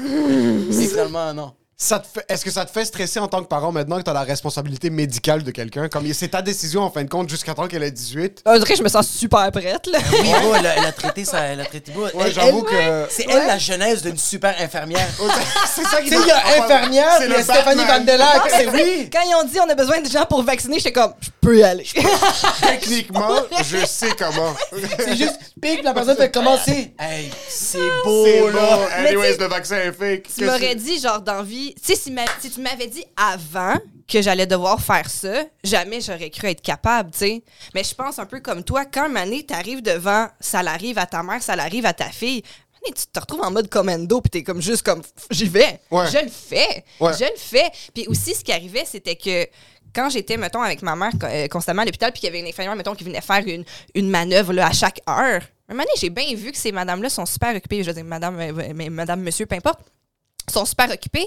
Finalement, [laughs] non. Fait- Est-ce que ça te fait stresser en tant que parent maintenant que tu as la responsabilité médicale de quelqu'un? Comme c'est ta décision en fin de compte jusqu'à temps qu'elle ait 18? On dirait que je me sens super prête, là. Oui, elle, a, elle a traité ça, elle a traité. Ouais, j'avoue elle- que- C'est elle la genèse d'une super infirmière. [laughs] c'est ça qui Tu sais, il y a infirmière, C'est le Stéphanie Van Batman. der Lac, Non, mais c'est oui! Quand ils ont dit on a besoin de gens pour vacciner, j'étais comme, je peux y aller. [laughs] Techniquement, je sais comment. C'est juste, pique, la personne fait commencer. Hey, c'est beau, C'est là! Anyways, le vaccin est fake. tu m'aurais dit, genre, d'envie. Tu sais, si, tu m'avais dit avant que j'allais devoir faire ça, jamais j'aurais cru être capable, tu sais. Mais je pense un peu comme toi, quand année, t'arrives devant, ça l'arrive à ta mère, ça l'arrive à ta fille. Mané, tu te retrouves en mode commando, puis t'es comme juste comme, j'y vais. Ouais. Je le fais. Ouais. Je le fais. Puis aussi, ce qui arrivait, c'était que quand j'étais, mettons, avec ma mère euh, constamment à l'hôpital, puis qu'il y avait une infirmière, mettons, qui venait faire une, une manœuvre là, à chaque heure, un moment j'ai bien vu que ces madames-là sont super occupées. Je veux dire, madame, euh, mais madame, monsieur, peu importe sont super occupés.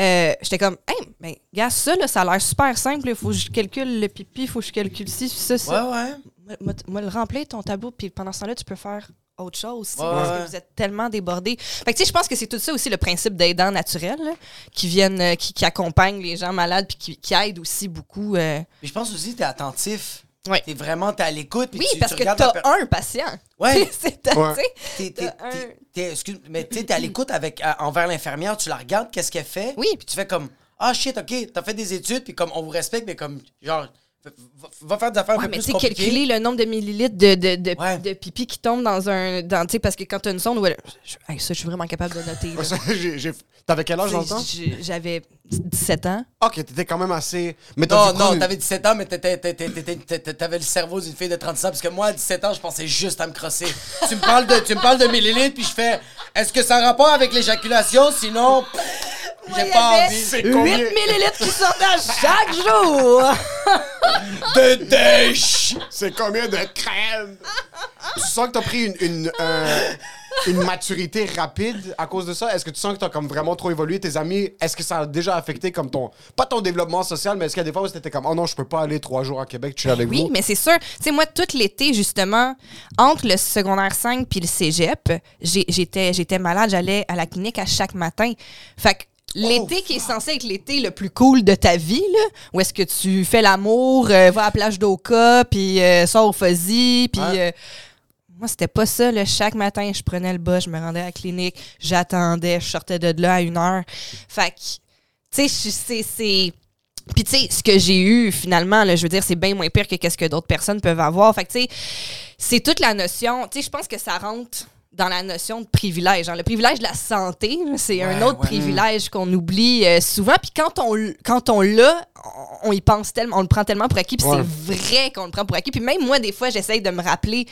Euh, J'étais comme, hey, ben, gars, ça, là, ça a l'air super simple. Il faut que je calcule le pipi, il faut que je calcule ci, ça, ça. Ouais, ouais. Moi, le remplir ton tableau, puis pendant ce temps-là, tu peux faire autre chose. tu Ouais, parce que vous êtes tellement débordés. Fait que, tu sais, je pense que c'est tout ça aussi le principe d'aidants naturels, là, qui viennent, euh, qui, qui accompagnent les gens malades, puis qui, qui aident aussi beaucoup. euh. Je pense aussi que t'es attentif. Ouais. T'es vraiment, t'es à l'écoute. Oui, tu- parce tu que t'as per- un patient. Ouais. c'est excuse, mais tu sais, t'es à l'écoute avec, euh, envers l'infirmière, tu la regardes, qu'est-ce qu'elle fait? Oui. Puis tu fais comme, ah shit, ok, t'as fait des études, puis comme on vous respecte, mais comme, genre, va, faire des affaires Ouais, un peu mais plus compliquées. calculer le nombre de millilitres de, de, de, Ouais. de pipi qui tombe dans un. Dans, tu sais, parce que quand t'as une sonde, ouais, je- hey, ça, je suis vraiment capable de noter. [laughs] T'avais quel âge dans le temps? J'ai- J'avais 17 ans. Ok, t'étais quand même assez. Mais Non, non, t'avais 17 ans, mais t'avais le cerveau d'une fille de 36 ans, parce que moi, à 17 ans, je pensais juste à me crosser. tu, me parles de, tu me parles de millilitres, puis je fais, est-ce que ça a rapport avec l'éjaculation? Sinon, j'ai il y pas avait envie. C'est 8 combien? millilitres qui sortaient à chaque jour! [laughs] De dèche! C'est combien de crème? tu sens que t'as pris une. une, euh, une maturité rapide à cause de ça? Est-ce que tu sens que tu as comme vraiment trop évolué? Tes amis, est-ce que ça a déjà affecté comme ton. Pas ton développement social, mais est-ce qu'il y a des fois où c'était comme, oh non, je peux pas aller trois jours à Québec, tu es avec oui, vous? mais c'est sûr. Tu sais, moi, tout l'été, justement, entre le secondaire 5 puis le cégep, j'étais malade. J'allais à la clinique à chaque matin. Fait que l'été qui est censé être l'été le plus cool de ta vie, là, où est-ce que tu fais l'amour, euh, va à la plage d'Oka, puis euh, sors au fuzzy, puis... Euh, moi, c'était pas ça. Là. Chaque matin, je prenais le bus, je me rendais à la clinique, j'attendais, je sortais de là à une heure. Fait que, tu sais, c'est... Puis tu sais, ce que j'ai eu finalement, là, je veux dire, c'est bien moins pire que ce que d'autres personnes peuvent avoir. Fait que tu sais, c'est toute la notion. Tu sais, je pense que ça rentre dans la notion de privilège. hein. Le privilège de la santé, c'est un autre ouais. privilège qu'on oublie euh, souvent. Puis quand on, quand on l'a, on, y pense tellement, on le prend tellement pour acquis. Puis Ouais. c'est vrai qu'on le prend pour acquis. Puis même moi, des fois, j'essaye de me rappeler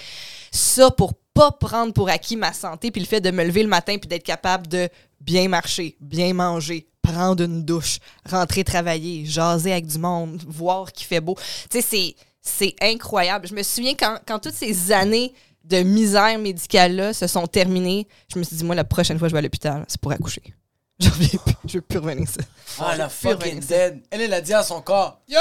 ça pour pas prendre pour acquis ma santé. Puis le fait de me lever le matin puis d'être capable de bien marcher, bien manger, prendre une douche, rentrer travailler, jaser avec du monde, voir qu'il fait beau. Tu sais, c'est, c'est incroyable. Je me souviens quand, quand toutes ces années de misère médicale-là se sont terminées, je me suis dit, moi, la prochaine fois que je vais à l'hôpital, c'est pour accoucher. [laughs] Je reviens plus. Je veux plus revenir ça. Ah, la fucking dead. Elle, elle a dit à son corps Yo!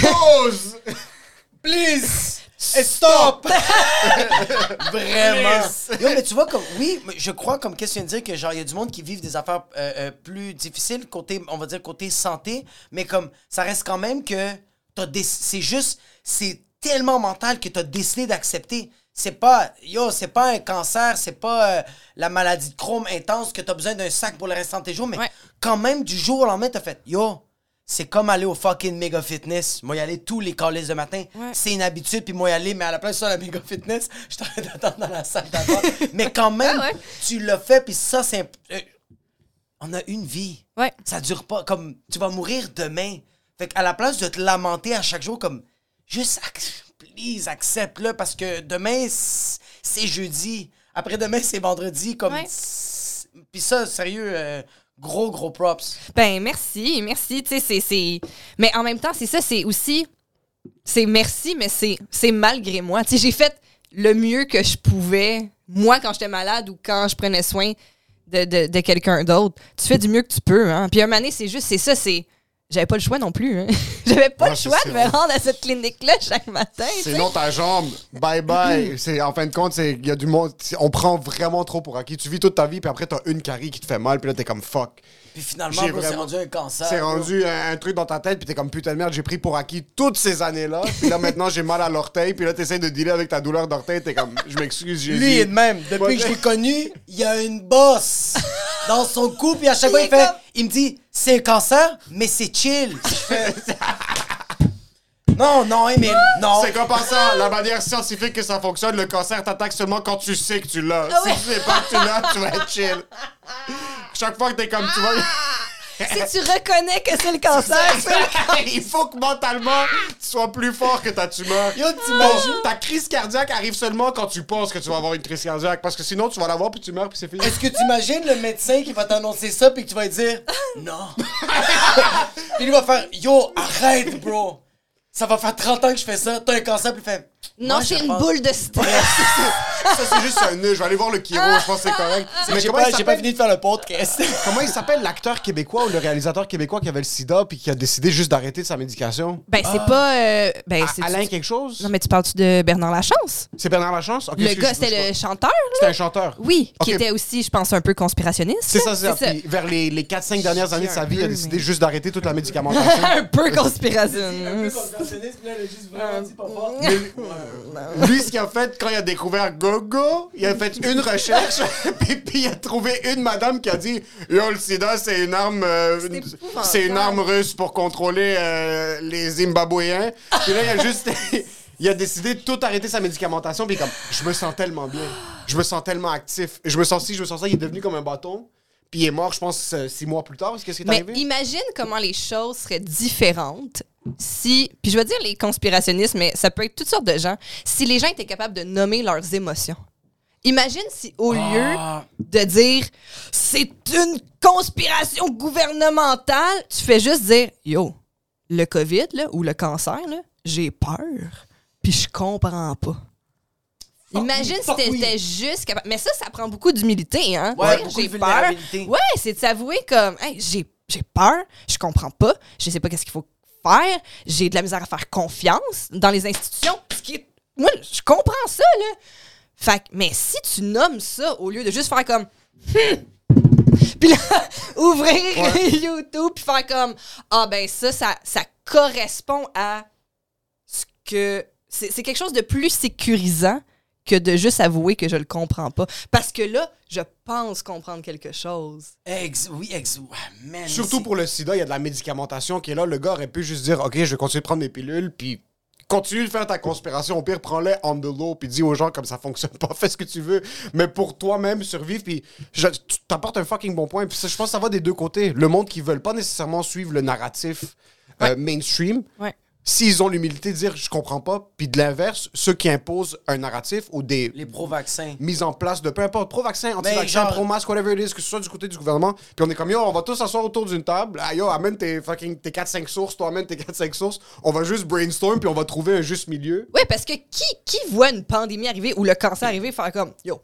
Pause! [laughs] Please! Stop! [laughs] Vraiment. Yo, mais tu vois, comme, oui, je crois, comme qu'est-ce que tu viens de dire, que genre, il y a du monde qui vivent des affaires euh, euh, plus difficiles, côté, on va dire, côté santé, mais comme, ça reste quand même que t'as c'est juste, c'est tellement mental que t'as décidé d'accepter. C'est pas, yo, c'est pas un cancer, c'est pas euh, la maladie de Crohn intense que t'as besoin d'un sac pour le restant de tes jours, mais Ouais. quand même, du jour au lendemain, t'as fait, yo, c'est comme aller au fucking Mega Fitness. Moi, y aller tous les calices de matin. Ouais. C'est une habitude, puis moi, y aller, mais à la place de ça, la Mega Fitness, [laughs] je t'arrête d'attendre dans la salle d'attente. [laughs] mais quand même, Ah ouais. tu l'as fait, puis ça, c'est. imp- euh, on a une vie. Ouais. Ça dure pas. Comme, tu vas mourir demain. Fait qu'à la place de te lamenter à chaque jour, comme, juste, please, accepte-le, parce que demain, c'est jeudi. Après-demain, c'est vendredi. Comme, Ouais. puis ça, sérieux, euh, gros, gros props. Ben, merci, merci. Tu sais, c'est-. Mais en même temps, c'est ça, c'est aussi. C'est merci, mais c'est c'est malgré moi. Tu sais, j'ai fait le mieux que je pouvais, moi, quand j'étais malade ou quand je prenais soin de, de, de quelqu'un d'autre. Tu fais du mieux que tu peux, hein. Puis un moment c'est juste, c'est ça, c'est. J'avais pas le choix non plus, hein. [laughs] J'avais pas Ouais, le choix de me rendre à cette clinique-là chaque matin. Sinon, ta jambe, bye bye. C'est, en fin de compte, c'est, il y a du monde. On prend vraiment trop pour acquis. Tu vis toute ta vie, puis après, t'as une carie qui te fait mal, puis là, t'es comme fuck. Puis finalement, c'est vraiment- rendu un cancer. C'est rendu un, un truc dans ta tête, puis t'es comme putain de merde, j'ai pris pour acquis toutes ces années-là. Puis là, maintenant, j'ai mal à l'orteil, puis là, t'essaies de dealer avec ta douleur d'orteil, t'es comme, je m'excuse, j'ai Lui, il est de même. Depuis Ouais. que je l'ai connu, il y a une bosse dans son cou, puis à chaque fois, il fait. comme- Il me dit, c'est un cancer, mais c'est chill. [laughs] Non, non, Emile, non. C'est comme ça, la manière scientifique que ça fonctionne, le cancer t'attaque seulement quand tu sais que tu l'as. Ah Si tu sais pas que tu l'as, tu vas être chill. Chaque fois que t'es comme, tu vois... Si tu reconnais que c'est le [laughs] cancer, c'est- [laughs] Il faut que mentalement, tu sois plus fort que ta tumeur. Yo, t'imagines? Ta crise cardiaque arrive seulement quand tu penses que tu vas avoir une crise cardiaque. Parce que sinon, tu vas l'avoir puis tu meurs puis c'est fini. Est-ce que tu imagines le médecin qui va t'annoncer ça, puis que tu vas lui dire, non? [laughs] puis lui va faire, yo, arrête, bro. Ça va faire 30 ans que je fais ça. T'as un cancer, puis il fait. Non, c'est une pense- boule de stress. [laughs] Ça, c'est juste un nœud. Je vais aller voir le chiro. Je pense que c'est correct. [laughs] Mais J'ai pas, pas fini de faire le podcast. [laughs] comment il s'appelle l'acteur québécois ou le réalisateur québécois qui avait le sida puis qui a décidé juste d'arrêter sa médication? Ben, c'est pas. euh, ben, c'est. Alain quelque chose? Non, mais tu parles-tu de Bernard Lachance? C'est Bernard Lachance? Le gars, c'était le chanteur, là? C'était un chanteur. Oui, qui était aussi, je pense, un peu conspirationniste. C'est ça, c'est ça. Puis vers les, les 4-5 dernières années de sa vie, il a décidé juste d'arrêter toute la médicamentation. un peu conspirationniste. [laughs] Lui, ce qu'il a fait quand il a découvert Gogo, il a fait une recherche, [laughs] puis, puis il a trouvé une madame qui a dit Yo, le sida, c'est une arme. euh, C'est une arme russe pour contrôler euh, les Zimbabwéens. Puis là, il a juste. [laughs] Il a décidé de tout arrêter sa médicamentation, puis comme, je me sens tellement bien. Je me sens tellement actif. Je me sens ci, je me sens ça. Il est devenu comme un bâton. Puis il est mort, je pense, euh, six mois plus tard. Qu'est-ce qui est Mais arrivé? imagine comment les choses seraient différentes si. Puis je vais dire les conspirationnistes, mais ça peut être toutes sortes de gens. Si les gens étaient capables de nommer leurs émotions. Imagine si, au lieu Ah. de dire c'est une conspiration gouvernementale, tu fais juste dire yo, le COVID là, ou le cancer, là, j'ai peur, puis je comprends pas. Imagine si fuck oui. t'étais juste capable. Mais ça, ça prend beaucoup d'humilité, hein. Ouais, j'ai peur. Ouais, c'est de s'avouer comme, hey, j'ai, j'ai peur, je comprends pas, je sais pas qu'est-ce qu'il faut faire, j'ai de la misère à faire confiance dans les institutions. Ce qui est- Moi, je comprends ça, là. Fait que, mais si tu nommes ça au lieu de juste faire comme, Hmm. puis là, [laughs] ouvrir [laughs] YouTube puis faire comme, ah ben ça, ça, ça correspond à ce que c'est quelque chose de plus sécurisant que de juste avouer que je le comprends pas. Parce que là, je pense comprendre quelque chose. Ex, oui, ex, man. Surtout pour le sida, il y a de la médicamentation qui est là. Le gars aurait pu juste dire Ok, je vais continuer de prendre mes pilules, puis continue de faire ta conspiration. Au pire, prends-les on the low, puis dis aux gens comme ça fonctionne pas, [laughs] fais ce que tu veux. Mais pour toi-même survivre, puis je- tu t'apportes un fucking bon point. Puis ça, je pense que ça va des deux côtés. Le monde qui veulent pas nécessairement suivre le narratif euh, mainstream. Ouais. S'ils ont l'humilité de dire je comprends pas, puis de l'inverse, ceux qui imposent un narratif ou des Les pro-vaccins. mise en place de peu importe, pro-vaccin, anti-vaccin, genre- pro-masque, whatever it is, que ce soit du côté du gouvernement. Puis on est comme, yo, on va tous s'asseoir autour d'une table. Ah, yo, amène tes fucking tes 4-5 sources, toi amène tes 4-5 sources. On va juste brainstorm, puis on va trouver un juste milieu. Ouais, parce que qui, qui voit une pandémie arriver ou le cancer arriver faire comme, yo,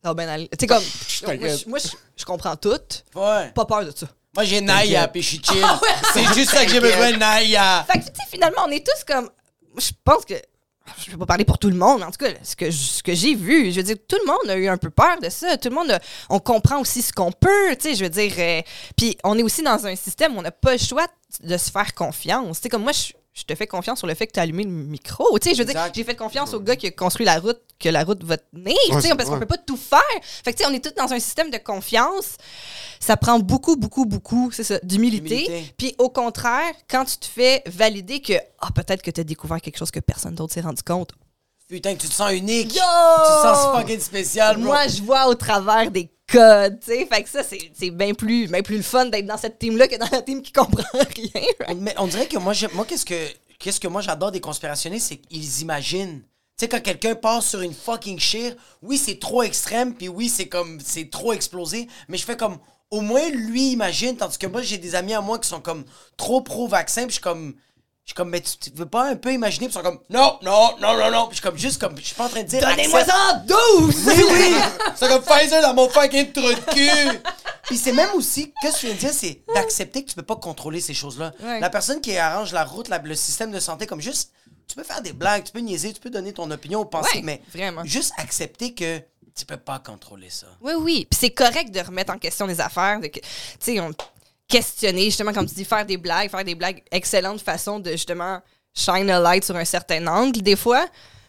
ça va bien aller. Tu sais, comme, [laughs] moi, je- moi, je je comprends tout. Ouais. Pas peur de ça. Moi, j'ai Naya, puis je suis chill. c'est juste ça que j'ai besoin de Naya. Fait que, tu sais, finalement, on est tous comme. Je pense que. Je vais pas parler pour tout le monde, mais en tout cas, ce que, ce que j'ai vu, je veux dire, tout le monde a eu un peu peur de ça. Tout le monde, a- on comprend aussi ce qu'on peut, tu sais, je veux dire. euh, Puis on est aussi dans un système où on n'a pas le choix de se faire confiance. Tu sais, comme moi, je, je te fais confiance sur le fait que tu as allumé le micro. Tu sais, je veux dire, Exact. j'ai fait confiance au gars qui a construit la route, que la route va tenir, tu sais, parce qu'on ouais. peut pas tout faire. Fait que, tu sais, on est tous dans un système de confiance. Ça prend beaucoup, beaucoup, beaucoup, c'est ça, d'humilité. Puis au contraire, quand tu te fais valider que ah peut-être que tu as découvert quelque chose que personne d'autre s'est rendu compte. Putain, que tu te sens unique. Yo! Tu te sens fucking spécial, bro. Moi, je vois au travers des codes, tu sais. Fait que ça, c'est bien plus, bien plus le fun d'être dans cette team-là que dans la team qui comprend [laughs] rien. Mais on dirait que moi, j'ai- moi qu'est-ce que qu'est-ce que moi j'adore des conspirationnistes, c'est qu'ils imaginent. Tu sais, quand quelqu'un passe sur une fucking shit, oui, c'est trop extrême, puis oui, c'est comme, c'est trop explosé, mais je fais comme, au moins, lui imagine, tandis que moi, j'ai des amis à moi qui sont comme trop pro-vaccin, puis je suis comme, je suis comme, mais tu, veux pas un peu imaginer, puis ils sont comme, non, non, non, non, non, puis je suis comme, juste comme, je suis pas en train de dire, Donnez-moi ça en 12! oui, oui! [laughs] C'est comme Pfizer dans mon fucking trou de cul! Puis c'est même aussi, qu'est-ce que tu viens de dire, c'est d'accepter que tu peux pas contrôler ces choses-là. Ouais. La personne qui arrange la route, la- le système de santé, comme juste, tu peux faire des blagues, tu peux niaiser, tu peux donner ton opinion ou penser, Ouais, mais vraiment. juste accepter que tu peux pas contrôler ça. Oui, oui. Puis c'est correct de remettre en question les affaires, de que- tu sais, on- questionner, justement, comme tu dis, faire des blagues, faire des blagues, excellente façon de justement shine a light sur un certain angle, des fois.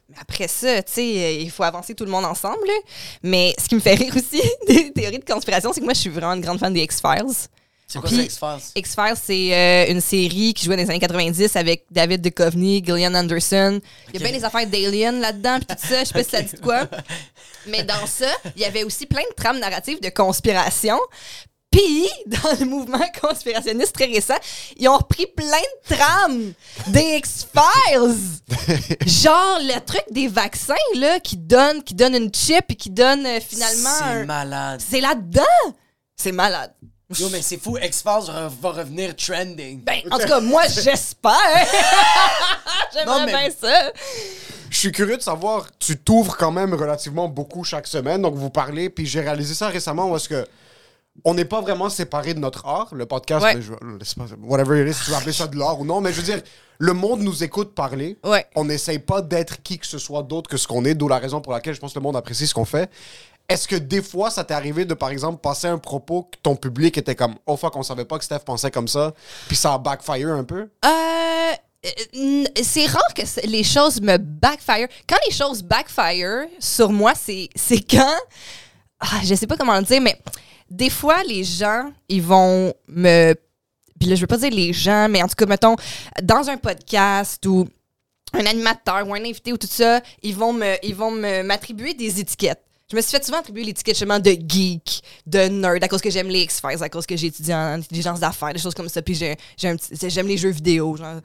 Mais après ça, tu sais, euh, il faut avancer tout le monde ensemble. là. Mais ce qui me fait rire aussi [laughs] des théories de conspiration, c'est que moi, je suis vraiment une grande fan des X-Files. C'est quoi X-Files? X-Files, c'est euh, une série qui jouait dans les années 90 avec David Duchovny, Gillian Anderson. Il y a bien des affaires d'Alien là-dedans, puis tout ça. Je sais pas si ça dit de quoi. [laughs] Mais dans ça, il y avait aussi plein de trames narratives de conspiration. Puis, [laughs] dans le mouvement conspirationniste très récent, ils ont repris plein de trames des X-Files. [laughs] Genre le truc des vaccins, là, qui donnent, qui donnent une chip et qui donnent euh, finalement. C'est un- malade. C'est là-dedans! C'est malade. Yo, mais c'est fou, X-Files va va revenir trending. Ben, en tout cas, moi, [laughs] j'espère. Non, J'aimerais mais- bien ça. Je suis curieux de savoir, tu t'ouvres quand même relativement beaucoup chaque semaine, donc vous parlez, puis j'ai réalisé ça récemment où est-ce que on n'est pas vraiment séparés de notre art, le podcast, Ouais. mais je- whatever it is, si tu veux appeler ça de l'art ou non, mais je veux dire, le monde nous écoute parler. Ouais. On n'essaye pas d'être qui que ce soit d'autre que ce qu'on est, d'où la raison pour laquelle je pense que le monde apprécie ce qu'on fait. Est-ce que des fois, ça t'est arrivé de, par exemple, passer un propos que ton public était comme « Oh fuck, on savait pas que Steph pensait comme ça », puis ça a backfire un peu? Euh, c'est rare que les choses me backfire. Quand les choses backfire sur moi, c'est c'est quand. Ah, je sais pas comment le dire, mais des fois, les gens, ils vont me. Puis là, je veux pas dire les gens, mais en tout cas, mettons, dans un podcast ou un animateur ou un invité ou tout ça, ils vont me, ils vont m'attribuer des étiquettes. Je me suis fait souvent attribuer l'étiquette justement de geek, de nerd, à cause que j'aime les X-Files, à cause que j'ai étudié en intelligence d'affaires, des choses comme ça. Puis j'aime les jeux vidéo. Genre.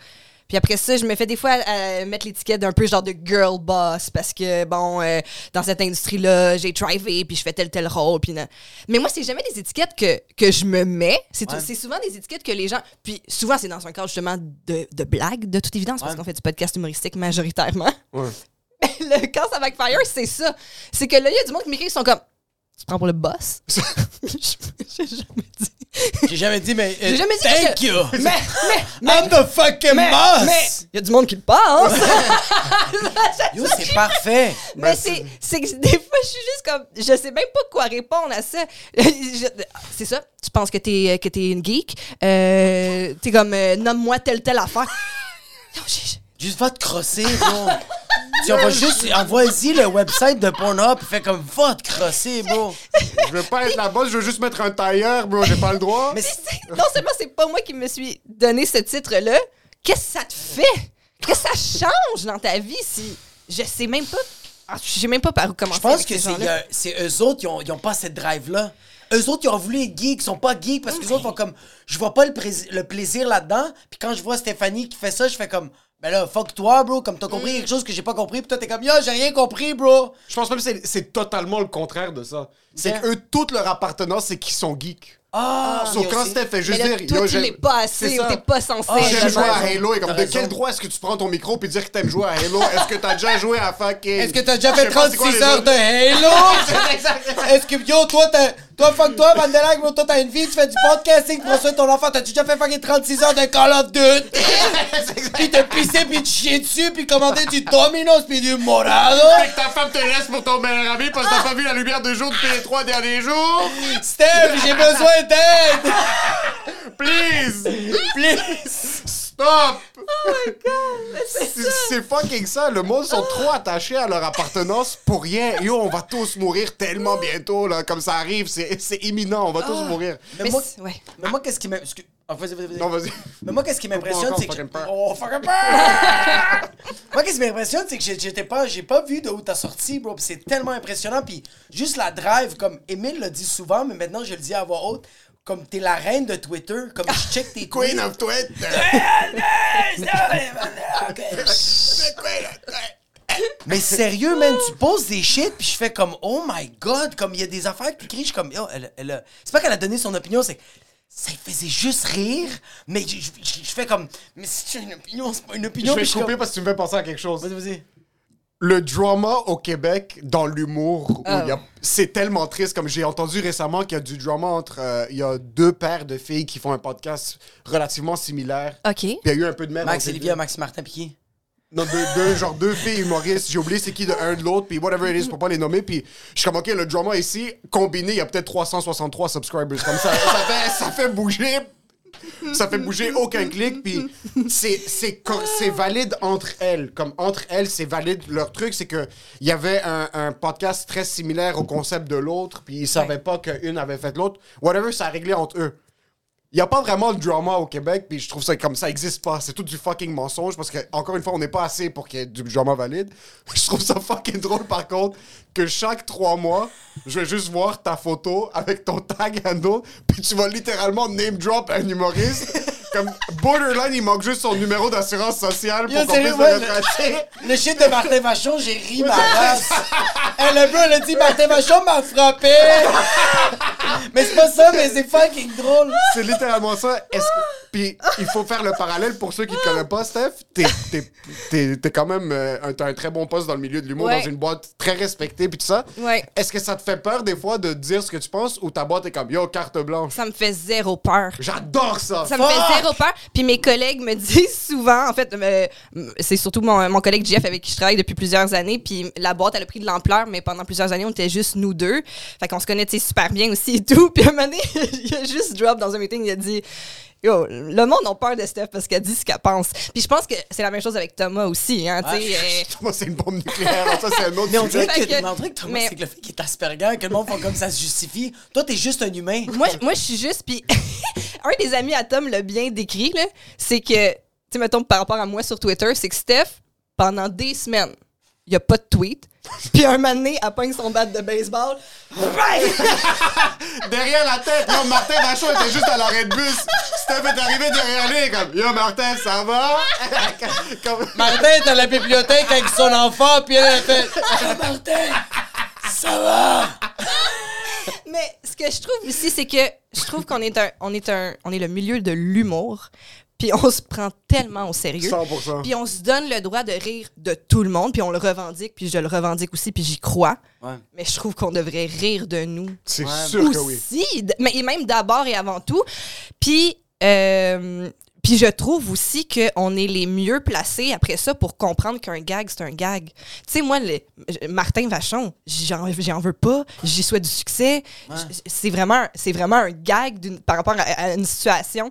Puis après ça, je me fais des fois euh, mettre l'étiquette d'un peu genre de girl boss parce que, bon, euh, dans cette industrie-là, j'ai thrivé, puis je fais tel tel rôle. Puis non. Mais moi, c'est jamais des étiquettes que, que je me mets. C'est, Ouais. souvent des étiquettes que les gens. Puis souvent, c'est dans un cadre justement de, de blague, de toute évidence, parce qu'on fait du podcast humoristique majoritairement. Ouais. [laughs] le, quand ça backfire, c'est ça. C'est que là, il y a du monde qui m'écrit, ils sont comme, tu prends pour le boss? J'ai jamais dit. [laughs] J'ai jamais dit, mais. euh, J'ai jamais dit Thank que you! Mais, mais, [laughs] I'm the fucking mais, boss! mais, il y a du monde qui le pense. [laughs] Yo, c'est parfait! Mais c'est, c'est que des fois, je suis juste comme, je sais même pas quoi répondre à ça. C'est ça, tu penses que t'es, que t'es une geek, euh, t'es comme, euh, nomme-moi telle, telle affaire. Non, j'ai- Juste va te crosser, bro! tu envoies juste, envoie-y le website de Pornhub, fais comme va te crosser, bro! Je veux pas être la boss, je veux juste mettre un tailleur, bro, j'ai pas le droit. Mais non seulement c'est pas moi qui me suis donné ce titre-là, qu'est-ce que ça te fait? Qu'est-ce que ça change dans ta vie si je sais même pas. ah, Je sais même pas par où commencer. Je pense que c'est euh, c'est eux autres, ils ont, ils ont pas cette drive-là. Eux autres, ils ont voulu être geeks, ils sont pas geeks parce que les autres font comme, je vois pas le, le plaisir là-dedans. Puis quand je vois Stéphanie qui fait ça, je fais comme, ben là, fuck toi, bro, comme t'as compris quelque chose que j'ai pas compris. Puis toi, t'es comme, yo, j'ai rien compris, bro. Je pense même que c'est- c'est totalement le contraire de ça. C'est Bien. que eux, toute leur appartenance, c'est qu'ils sont geeks. Ah, Sauf mais quand Steph fait Mais juste là, dire. toi, tu l'es pas assez t'es pas censé. Ah, J'aime t'as jouer à. Halo et comme T'as de quel droit est-ce que tu prends ton micro puis dire que t'aimes jouer à Halo? Est-ce que t'as déjà joué à fucking Est-ce que t'as déjà fait pas c'est quoi 36 les heures de Halo? [laughs] Est-ce que, yo, toi, t'as, toi, fuck toi, Vandelag, bro, toi, t'as une vie, tu fais du podcasting, soin de ton enfant, t'as-tu déjà fait fucking 36 heures de Call of Duty? [laughs] puis te pisser, puis te chier dessus, puis commander du Domino's, puis du Morado? Fait que ta femme te laisse pour ton meilleur ami parce que t'as pas vu la lumière de jour depuis les trois derniers jours? Steph, j'ai besoin [laughs] Please. Please Stop C'est c'est fucking ça. Le monde sont trop attachés à leur appartenance pour rien. Yo, on va tous mourir tellement bientôt, là. Comme ça arrive, c'est c'est imminent. On va tous mourir. Mais Mais moi, ouais. mais moi, qu'est-ce qui m'a... excuse- Ah, vas-y, vas-y, vas-y. Non, vas-y. Mais moi, qu'est-ce qui m'impressionne, c'est que. Oh, fucking peur! [laughs] moi, qu'est-ce qui m'impressionne, c'est que j'étais pas, j'ai pas vu de où t'as sorti, bro. Puis c'est tellement impressionnant. Puis juste la drive, comme Emile le dit souvent, mais maintenant je le dis à voix haute, comme t'es la reine de Twitter, comme je check tes tweets. Queen of Twitter. Mais sérieux, man, tu poses des shit, puis je fais comme, oh my god, comme il y a des affaires que tu écris, je suis comme, yo, elle, elle a- C'est pas qu'elle a donné son opinion, c'est. Ça faisait juste rire, mais je, je- je- je fais comme, mais si tu as une opinion, c'est pas une Je opinion. vais je suis couper comme- parce que tu me fais penser à quelque chose. Vas-y, vas-y. Le drama au Québec dans l'humour, Ah. c'est tellement triste. Comme j'ai entendu récemment qu'il y a du drama entre. euh, il y a deux paires de filles qui font un podcast relativement similaire. OK. Puis il y a eu un peu de même. Max Olivia. Max Martin, puis qui? Non, deux, deux- genre deux filles humoristes. J'ai oublié c'est qui de un de l'autre, puis whatever it is pour pas les nommer. Puis je suis comme, ok, le drama ici, combiné, il y a peut-être 363 subscribers. Comme ça, ça fait, ça fait bouger. Ça fait bouger aucun clic, puis c'est c'est c'est valide entre elles. Comme entre elles, c'est valide. Leur truc, c'est que il y avait un, un podcast très similaire au concept de l'autre, puis ils savaient pas qu'une avait fait l'autre. Whatever, ça a réglé entre eux. Il n'y a pas vraiment de drama au Québec, puis je trouve ça comme ça existe pas. C'est tout du fucking mensonge parce que, encore une fois, on n'est pas assez pour qu'il y ait du drama valide. [laughs] Je trouve ça fucking drôle, par contre, que chaque trois mois, je vais juste voir ta photo avec ton tag handle, puis tu vas littéralement name drop un humoriste. Comme Borderline, il manque juste son numéro d'assurance sociale pour qu'on puisse ouais, le retracer. [laughs] Le shit de Martin Vachon, j'ai ri ma race. Elle, le bro, elle a dit Martin Vachon m'a frappé. mais c'est pas ça, mais c'est fucking drôle. C'est littéralement ça. Est-ce que- Puis il faut faire le parallèle pour ceux qui te connaissent pas, Steph. T'es, t'es, t'es- t'es quand même euh, un, t'as un très bon poste dans le milieu de l'humour, Ouais. dans une boîte très respectée, puis tout ça. Ouais. Est-ce que ça te fait peur des fois de dire ce que tu penses ou ta boîte est comme yo, carte blanche? Ça me fait zéro peur. J'adore ça! Ça me fait Puis mes collègues me [laughs] disent souvent, en fait, euh, c'est surtout mon, mon collègue Jeff avec qui je travaille depuis plusieurs années. Puis la boîte, elle a pris de l'ampleur, mais pendant plusieurs années, on était juste nous deux. Fait qu'on se sais, super bien aussi et tout. [laughs] Puis un moment donné, [laughs] il a juste drop dans un meeting, il a dit. Yo, le monde a peur de Steph parce qu'elle dit ce qu'elle pense. Puis je pense que c'est la même chose avec Thomas aussi. Hein, euh, [laughs] Moi, c'est une bombe nucléaire. Ça, c'est un autre Mais on dirait Fait que, que- mais on dirait que Thomas, mais- c'est que le fait qu'il est Asperger, que le monde font comme ça se justifie. Toi, t'es juste un humain. moi, moi je suis juste. Puis [laughs] un des amis à Tom l'a bien décrit, c'est que, tu sais, mettons, par rapport à moi sur Twitter, c'est que Steph, pendant des semaines, il n'y a pas de tweet. [laughs] Puis un moment donné, elle pogne son bat de baseball. [laughs] Derrière la tête, non, Martin Vachon était juste à l'arrêt de bus. Steph est arrivé derrière lui, comme Yo, Martin, ça va? [laughs] Comme- Martin est à la bibliothèque avec son enfant, puis elle a fait Ah, Martin, ça va? Mais ce que je trouve aussi, c'est que je trouve qu'on est un, on est un, on est le milieu de l'humour. Puis on se prend tellement au sérieux. 100%. Puis on se donne le droit de rire de tout le monde, puis on le revendique, puis je le revendique aussi, puis j'y crois. Ouais. Mais je trouve qu'on devrait rire de nous C'est Ouais. sûr que oui. mais et même d'abord et avant tout. Puis, euh, puis je trouve aussi qu'on est les mieux placés après ça pour comprendre qu'un gag, c'est un gag. Tu sais, moi, le- Martin Vachon, j'en j'en veux pas, j'y souhaite du succès. C'est vraiment, c'est vraiment un gag d'une- par rapport à, à une situation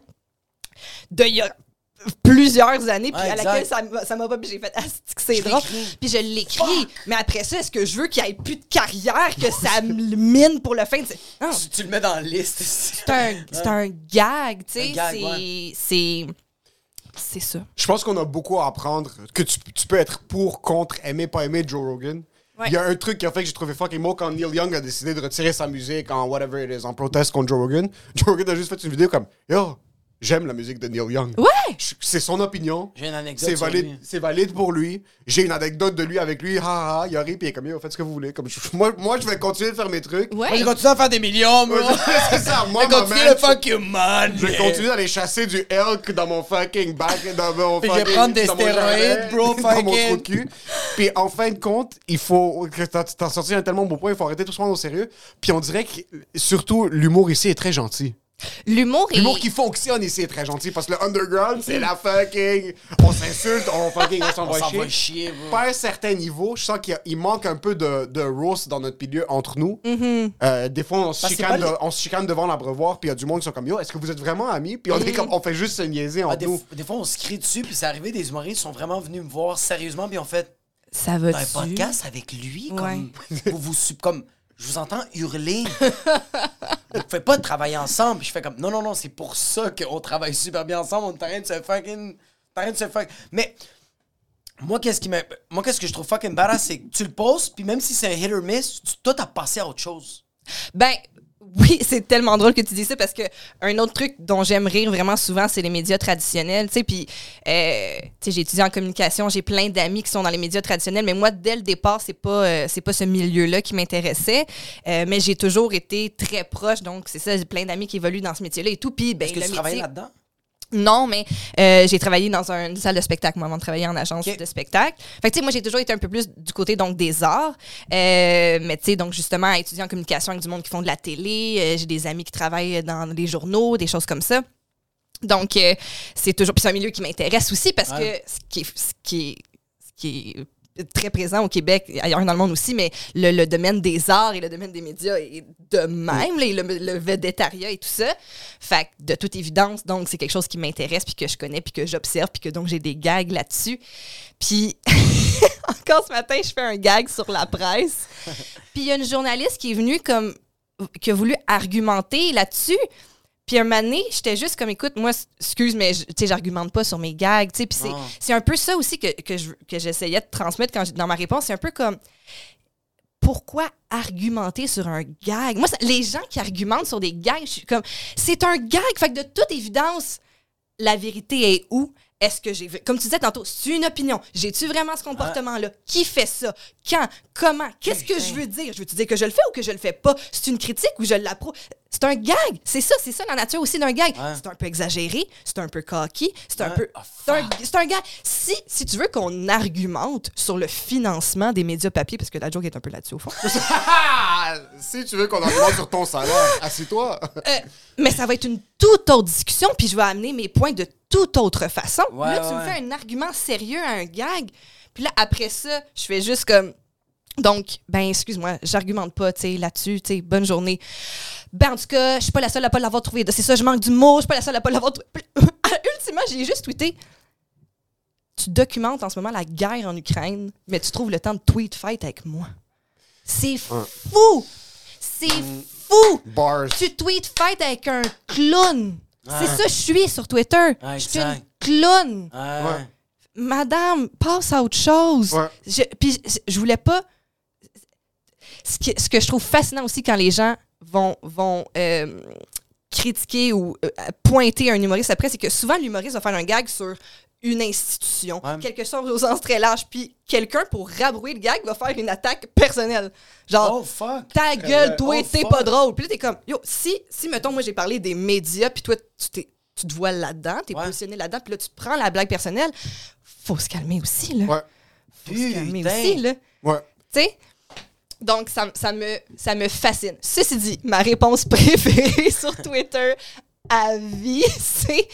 de il y a plusieurs années, puis Ouais, à laquelle ça m'a- ça m'a pas, puis j'ai fait, ah, c'est que c'est Je drôle. Puis je l'écris. Mais après ça, est-ce que je veux qu'il n'y ait plus de carrière, que ça me [laughs] mine pour le fin? Tu, tu le mets dans la liste. [laughs] c'est un, c'est un gag, tu sais. C'est. C'est. C'est ça. Je pense qu'on a beaucoup à apprendre. Que tu, tu peux être pour, contre, aimer, pas aimer Joe Rogan. Ouais. Il y a un truc qui a fait que j'ai trouvé fucking beau quand Neil Young a décidé de retirer sa musique en whatever it is, en proteste contre Joe Rogan. [laughs] Joe Rogan a juste fait une vidéo comme Yo, j'aime la musique de Neil Young. Ouais! Je- C'est son opinion. J'ai une anecdote. C'est valide, lui. c'est valide pour lui. J'ai une anecdote de lui avec lui. Ha ha, ha. il a ri, puis il est comme Yo, faites ce que vous voulez. Comme, je- moi, moi, je vais continuer de faire mes trucs. Moi, Ouais. j'ai continué à faire des millions, bro. c'est ça, moi, continué man, le fuck you, man. Je vais continuer d'aller chasser du elk dans mon fucking back, dans mon Puis je vais fucking- prendre des dans stéroïdes, bro, [laughs] dans mon fucking. trou de cul. Puis en fin de compte, il faut que t'as sorti un tellement beau point, il faut arrêter tout se prendre au sérieux. Puis on dirait que surtout l'humour ici est très gentil. L'humour est. L'humour qui fonctionne ici est très gentil parce que le underground c'est la fucking, on s'insulte, on fucking, on s'en chier. va chier. Pas à un certain niveau, je sens qu'il manque un peu de, de roast dans notre milieu entre nous. Mm-hmm. Euh, des fois, on se, chicane on se chicane devant l'abreuvoir, puis il y a du monde qui sont comme Yo, est-ce que vous êtes vraiment amis? Puis on est comme, on fait juste se niaiser Ah, entre des, nous. des fois, on se crie dessus, puis c'est arrivé, des humoristes sont vraiment venus me voir sérieusement, puis ont fait Ça va T'as un podcast avec lui, comme, vous, vous, comme, je vous entends hurler. [laughs] vous ne pas travailler ensemble. Je fais comme, non, non, non, c'est pour ça qu'on travaille super bien ensemble. On est en train de se fucking. on. Mais moi, qu'est-ce qui moi, qu'est-ce que je trouve fucking badass, c'est que tu le postes, puis même si c'est un hit or miss, toi, t'as passé à autre chose. Ben. Oui, [laughs] c'est tellement drôle que tu dis ça parce que un autre truc dont j'aime rire vraiment souvent, c'est les médias traditionnels. Tu sais, puis, euh, tu sais, j'ai étudié en communication, j'ai plein d'amis qui sont dans les médias traditionnels, mais moi, dès le départ, c'est pas, euh, c'est pas ce milieu-là qui m'intéressait. Euh, mais j'ai toujours été très proche, donc c'est ça, j'ai plein d'amis qui évoluent dans ce métier-là et tout. Puis, ben, Est-ce que le tu travaillais métier- là-dedans? Non, mais euh, j'ai travaillé dans un- une salle de spectacle, moi, avant de travailler en agence de spectacle. Fait que, tu sais, moi, j'ai toujours été un peu plus du côté, donc, des arts. Euh, mais, tu sais, donc, justement, à étudier en communication avec du monde qui font de la télé. euh, j'ai des amis qui travaillent dans les journaux, des choses comme ça. Donc, c'est toujours... Puis c'est un milieu qui m'intéresse aussi parce Ouais. que ce qui est... Ce qui est, qui est très présent au Québec, ailleurs dans le monde aussi, mais le, le domaine des arts et le domaine des médias est de même, là, le, le vedettariat et tout ça. Fait que, de toute évidence, donc, c'est quelque chose qui m'intéresse, puis que je connais, puis que j'observe, puis que donc j'ai des gags là-dessus. Puis, [laughs] encore ce matin, je fais un gag sur la presse. [laughs] Puis, il y a une journaliste qui est venue comme, qui a voulu argumenter là-dessus. Puis un moment donné, j'étais juste comme, écoute, moi, excuse, mais tu sais, j'argumente pas sur mes gags, tu sais. Puis c'est- c'est un peu ça aussi que, que je- que j'essayais de transmettre quand dans ma réponse. C'est un peu comme, pourquoi argumenter sur un gag? Moi, ça- les gens qui argumentent sur des gags, je suis comme, c'est un gag. Fait que de toute évidence, la vérité est où? Est-ce que j'ai. Comme tu disais tantôt, c'est une opinion. J'ai-tu vraiment ce comportement-là? Qui fait ça? Quand? Comment? Qu'est-ce que je veux dire? Je veux-tu dire que je le fais ou que je le fais pas? C'est une critique ou je l'approuve? C'est un gag. C'est ça, c'est ça la nature aussi d'un gag. C'est un peu exagéré, c'est un peu cocky, c'est un peu. Ah, C'est un, c'est un gag. Si, si tu veux qu'on argumente sur le financement des médias papier, parce que la joke est un peu là-dessus au fond. [laughs] Ah! si tu veux qu'on en remonte sur ton salaire, [laughs] assis-toi. Euh, mais ça va être une toute autre discussion, puis je vais amener mes points de toute autre façon. Ouais, là, tu me fais un argument sérieux à un gag, puis là, après ça, je fais juste comme. Donc, ben, excuse-moi, j'argumente pas, tu sais, là-dessus, tu sais, bonne journée. Ben, en tout cas, je suis pas la seule à pas l'avoir trouvé. C'est ça, je manque d'humour, je suis pas la seule à pas l'avoir trouvé. [laughs] Ultimement, j'ai juste tweeté. Tu documentes en ce moment la guerre en Ukraine, mais tu trouves le temps de tweet fight avec moi. C'est fou! C'est fou! Bars. Tu tweet fight avec un clown. C'est ça, je suis sur Twitter. Ouais, je suis une clown. Ouais. Madame, passe à autre chose. Je, puis je- je voulais pas. Ce que, ce que je trouve fascinant aussi quand les gens vont, vont euh, critiquer ou euh, pointer un humoriste après, c'est que souvent l'humoriste va faire un gag sur une institution, Ouais. quelque chose au sens très large, puis quelqu'un, pour rabrouer le gag, va faire une attaque personnelle. Genre, Oh, fuck. ta gueule, Euh, toi, oh, t'es fuck. pas drôle. Puis là, t'es comme, yo, si, si, mettons, moi, j'ai parlé des médias, puis toi, tu t'es tu te vois là-dedans, t'es Ouais. positionné là-dedans, puis là, tu prends la blague personnelle. Faut se calmer aussi, là. Ouais. Faut se calmer aussi, là. Ouais. Tu sais? Donc, ça, ça, me, ça me fascine. Ceci dit, ma réponse [laughs] préférée sur Twitter à vie, c'est.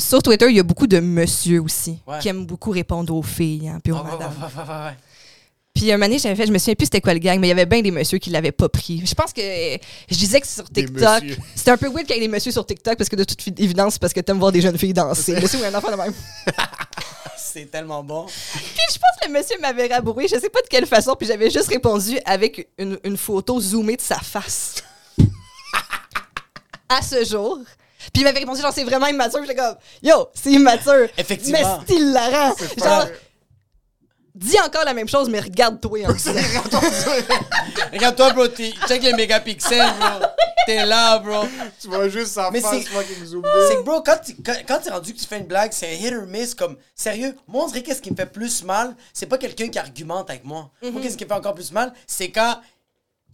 Sur Twitter, il y a beaucoup de monsieur aussi Ouais. qui aiment beaucoup répondre aux filles, hein, puis aux ouais, madames. ouais, ouais. Puis un moment donné, j'avais fait, je me souviens plus c'était quoi le gang, mais il y avait bien des messieurs qui l'avaient pas pris. Je pense que je disais que sur TikTok, [laughs] c'était un peu weird qu'il y ait des messieurs sur TikTok parce que de toute évidence, c'est parce que t'aimes voir des jeunes filles danser. Le monsieur ou un enfant de même. [laughs] C'est tellement bon. Puis je pense que le monsieur m'avait rabroué, je sais pas de quelle façon, puis j'avais juste répondu avec une, une photo zoomée de sa face. [laughs] à ce jour. Puis il m'avait répondu genre c'est vraiment immature, j'étais comme yo, c'est immature. Effectivement. Mais c'est hilarant. Genre dis encore la même chose mais regarde-toi. [laughs] Regarde-toi, bro. Check les mégapixels, bro. T'es là, bro. tu vois juste sa Mais face c'est- fucking. C'est que, bro, quand t'es rendu que tu fais une blague, c'est un hit or miss. Comme, sérieux, moi, on dirait qu'est-ce qui me fait plus mal, c'est pas quelqu'un qui argumente avec moi. Moi, qu'est-ce qui me fait encore plus mal, c'est quand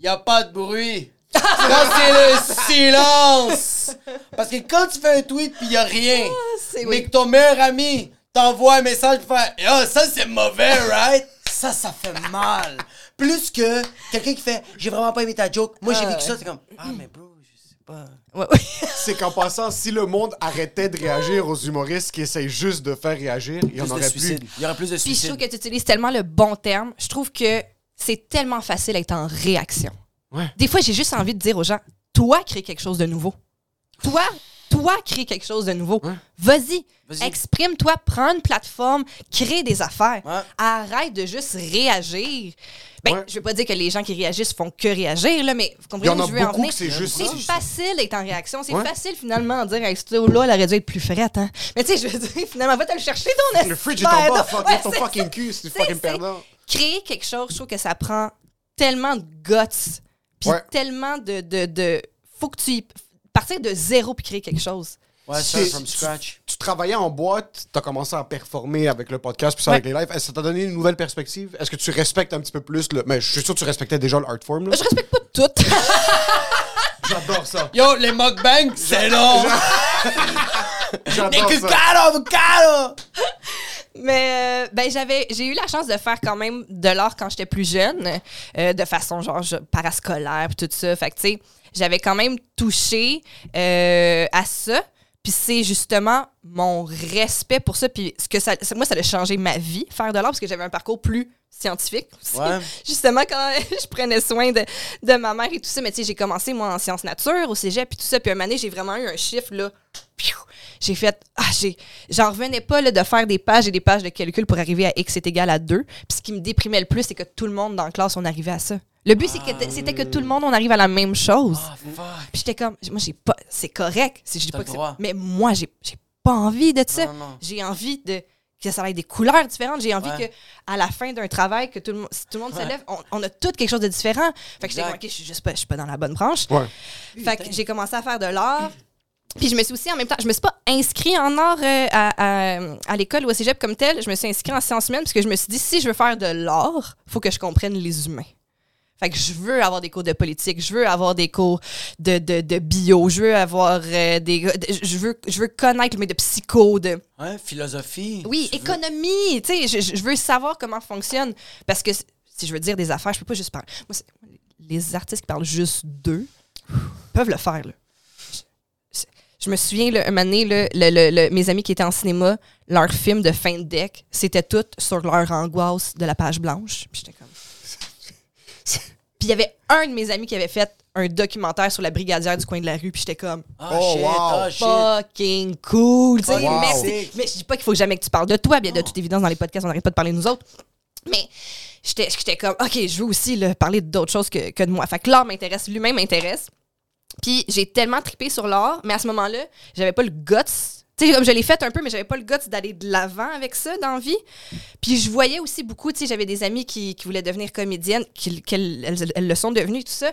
y a pas de bruit. C'est le silence. Parce que quand tu fais un tweet pis y a rien, c'est mais que ton meilleur ami t'envoie un message pour faire Yo, ça c'est mauvais, right? Ça, ça fait mal. Plus que quelqu'un qui fait J'ai vraiment pas aimé ta joke. Moi, j'ai Ah, vécu ça, c'est comme Ah, mais bro, je sais pas. Ouais, ouais. [laughs] C'est qu'en passant, si le monde arrêtait de réagir aux humoristes qui essayent juste de faire réagir, il y en Plus de aurait suicides. plus. Il y aurait plus de Puis je suicides. trouve que tu utilises tellement le bon terme. Je trouve que c'est tellement facile d'être en réaction. Ouais. Des fois, j'ai juste envie de dire aux gens, toi, crée quelque chose de nouveau. Toi, toi, crée quelque chose de nouveau. Ouais. Vas-y, exprime-toi, prends une plateforme, crée des affaires. Ouais. Arrête de juste réagir. Ben, Ouais. je veux pas dire que les gens qui réagissent font que réagir, là, mais vous comprenez en où je veux en venir? c'est facile d'être en réaction. C'est facile finalement de dire, hey, ce là elle aurait dû être plus frette. Hein? Mais tu sais, je veux dire, [laughs] finalement, va te le chercher ton Le fridge est en bas, fuck, ton fucking cul, c'est fucking perdant. créer quelque chose, je trouve que ça prend tellement de guts, puis Ouais. tellement de, de, de... Faut que tu y- partir de zéro puis créer quelque chose. Ouais, C'est- start from scratch. Tu travaillais en boîte, t'as commencé à performer avec le podcast puis ça Ouais. avec les lives. Est-ce que ça t'a donné une nouvelle perspective? Est-ce que tu respectes un petit peu plus le. Mais je suis sûr que tu respectais déjà le art form. Là. Je respecte pas tout. [laughs] J'adore ça. Yo, les mukbangs, c'est long. [laughs] J'adore ça. Mais euh, ben j'avais j'ai eu la chance de faire quand même de l'art quand j'étais plus jeune, euh, de façon genre je- parascolaire puis tout ça. Fait que tu sais, j'avais quand même touché euh, à ça. Puis c'est justement mon respect pour ça. Puis ce que ça, moi, ça a changé ma vie, faire de l'art, parce que j'avais un parcours plus scientifique. aussi. Ouais. [laughs] Justement, quand [laughs] je prenais soin de, de ma mère et tout ça. Mais tu sais, j'ai commencé, moi, en sciences nature, au cégep, puis tout ça. Puis un donné, j'ai vraiment eu un chiffre, là. J'ai fait, ah, j'ai, j'en revenais pas là, de faire des pages et des pages de calcul pour arriver à x est égal à 2. Puis ce qui me déprimait le plus, c'est que tout le monde dans la classe, on arrivait à ça. Le but, c'est que, c'était que tout le monde, on arrive à la même chose. Ah, fuck. Puis j'étais comme, moi, j'ai pas, c'est correct. Si je dis pas que mais moi, j'ai, j'ai pas envie de ça. J'ai envie de que ça ait des couleurs différentes. J'ai envie Ouais. que à la fin d'un travail, que tout le monde, si tout le monde se Ouais. lève, on, on a tout quelque chose de différent. Fait que j'étais ok, je suis juste pas, je suis pas dans la bonne branche. Ouais. Fait que j'ai commencé à faire de l'art. Puis je me suis aussi en même temps, je me suis pas inscrit en art euh, à, à, à l'école ou au cégep comme tel. Je me suis inscrit en sciences humaines parce que je me suis dit si je veux faire de l'art, faut que je comprenne les humains. Fait que je veux avoir des cours de politique, je veux avoir des cours de, de, de bio, je veux avoir euh, des. de- je, veux, je veux connaître mais de psycho, de. Ouais, philosophie. Oui, Tu économie. Tu sais, je, je veux savoir comment fonctionne. Parce que si je veux dire des affaires, je peux pas juste parler. Moi, les artistes qui parlent juste d'eux peuvent le faire. Là. Je, je me souviens, là, un moment donné, là, le- le- le- mes amis qui étaient en cinéma, leur film de fin de deck, c'était tout sur leur angoisse de la page blanche. Puis j'étais comme. Puis il y avait un de mes amis qui avait fait un documentaire sur la brigadière du coin de la rue, puis j'étais comme Oh, shit, wow. shit. fucking cool. tu sais. Fucking mais, mais je dis pas qu'il faut jamais que tu parles de toi. Bien, de toute évidence, dans les podcasts, on n'arrête pas de parler de nous autres. Mais j'étais j'étais comme, OK, je veux aussi là, parler d'autres choses que, que de moi. Fait que l'art m'intéresse, lui-même m'intéresse. Puis j'ai tellement trippé sur l'art, mais à ce moment-là, j'avais pas le guts. Tu sais, comme je l'ai fait un peu, mais j'avais pas le guts d'aller de l'avant avec ça dans la vie. Puis je voyais aussi beaucoup, tu sais, j'avais des amis qui, qui voulaient devenir comédiennes, qui, qu'elles- elles, elles le sont devenues, tout ça.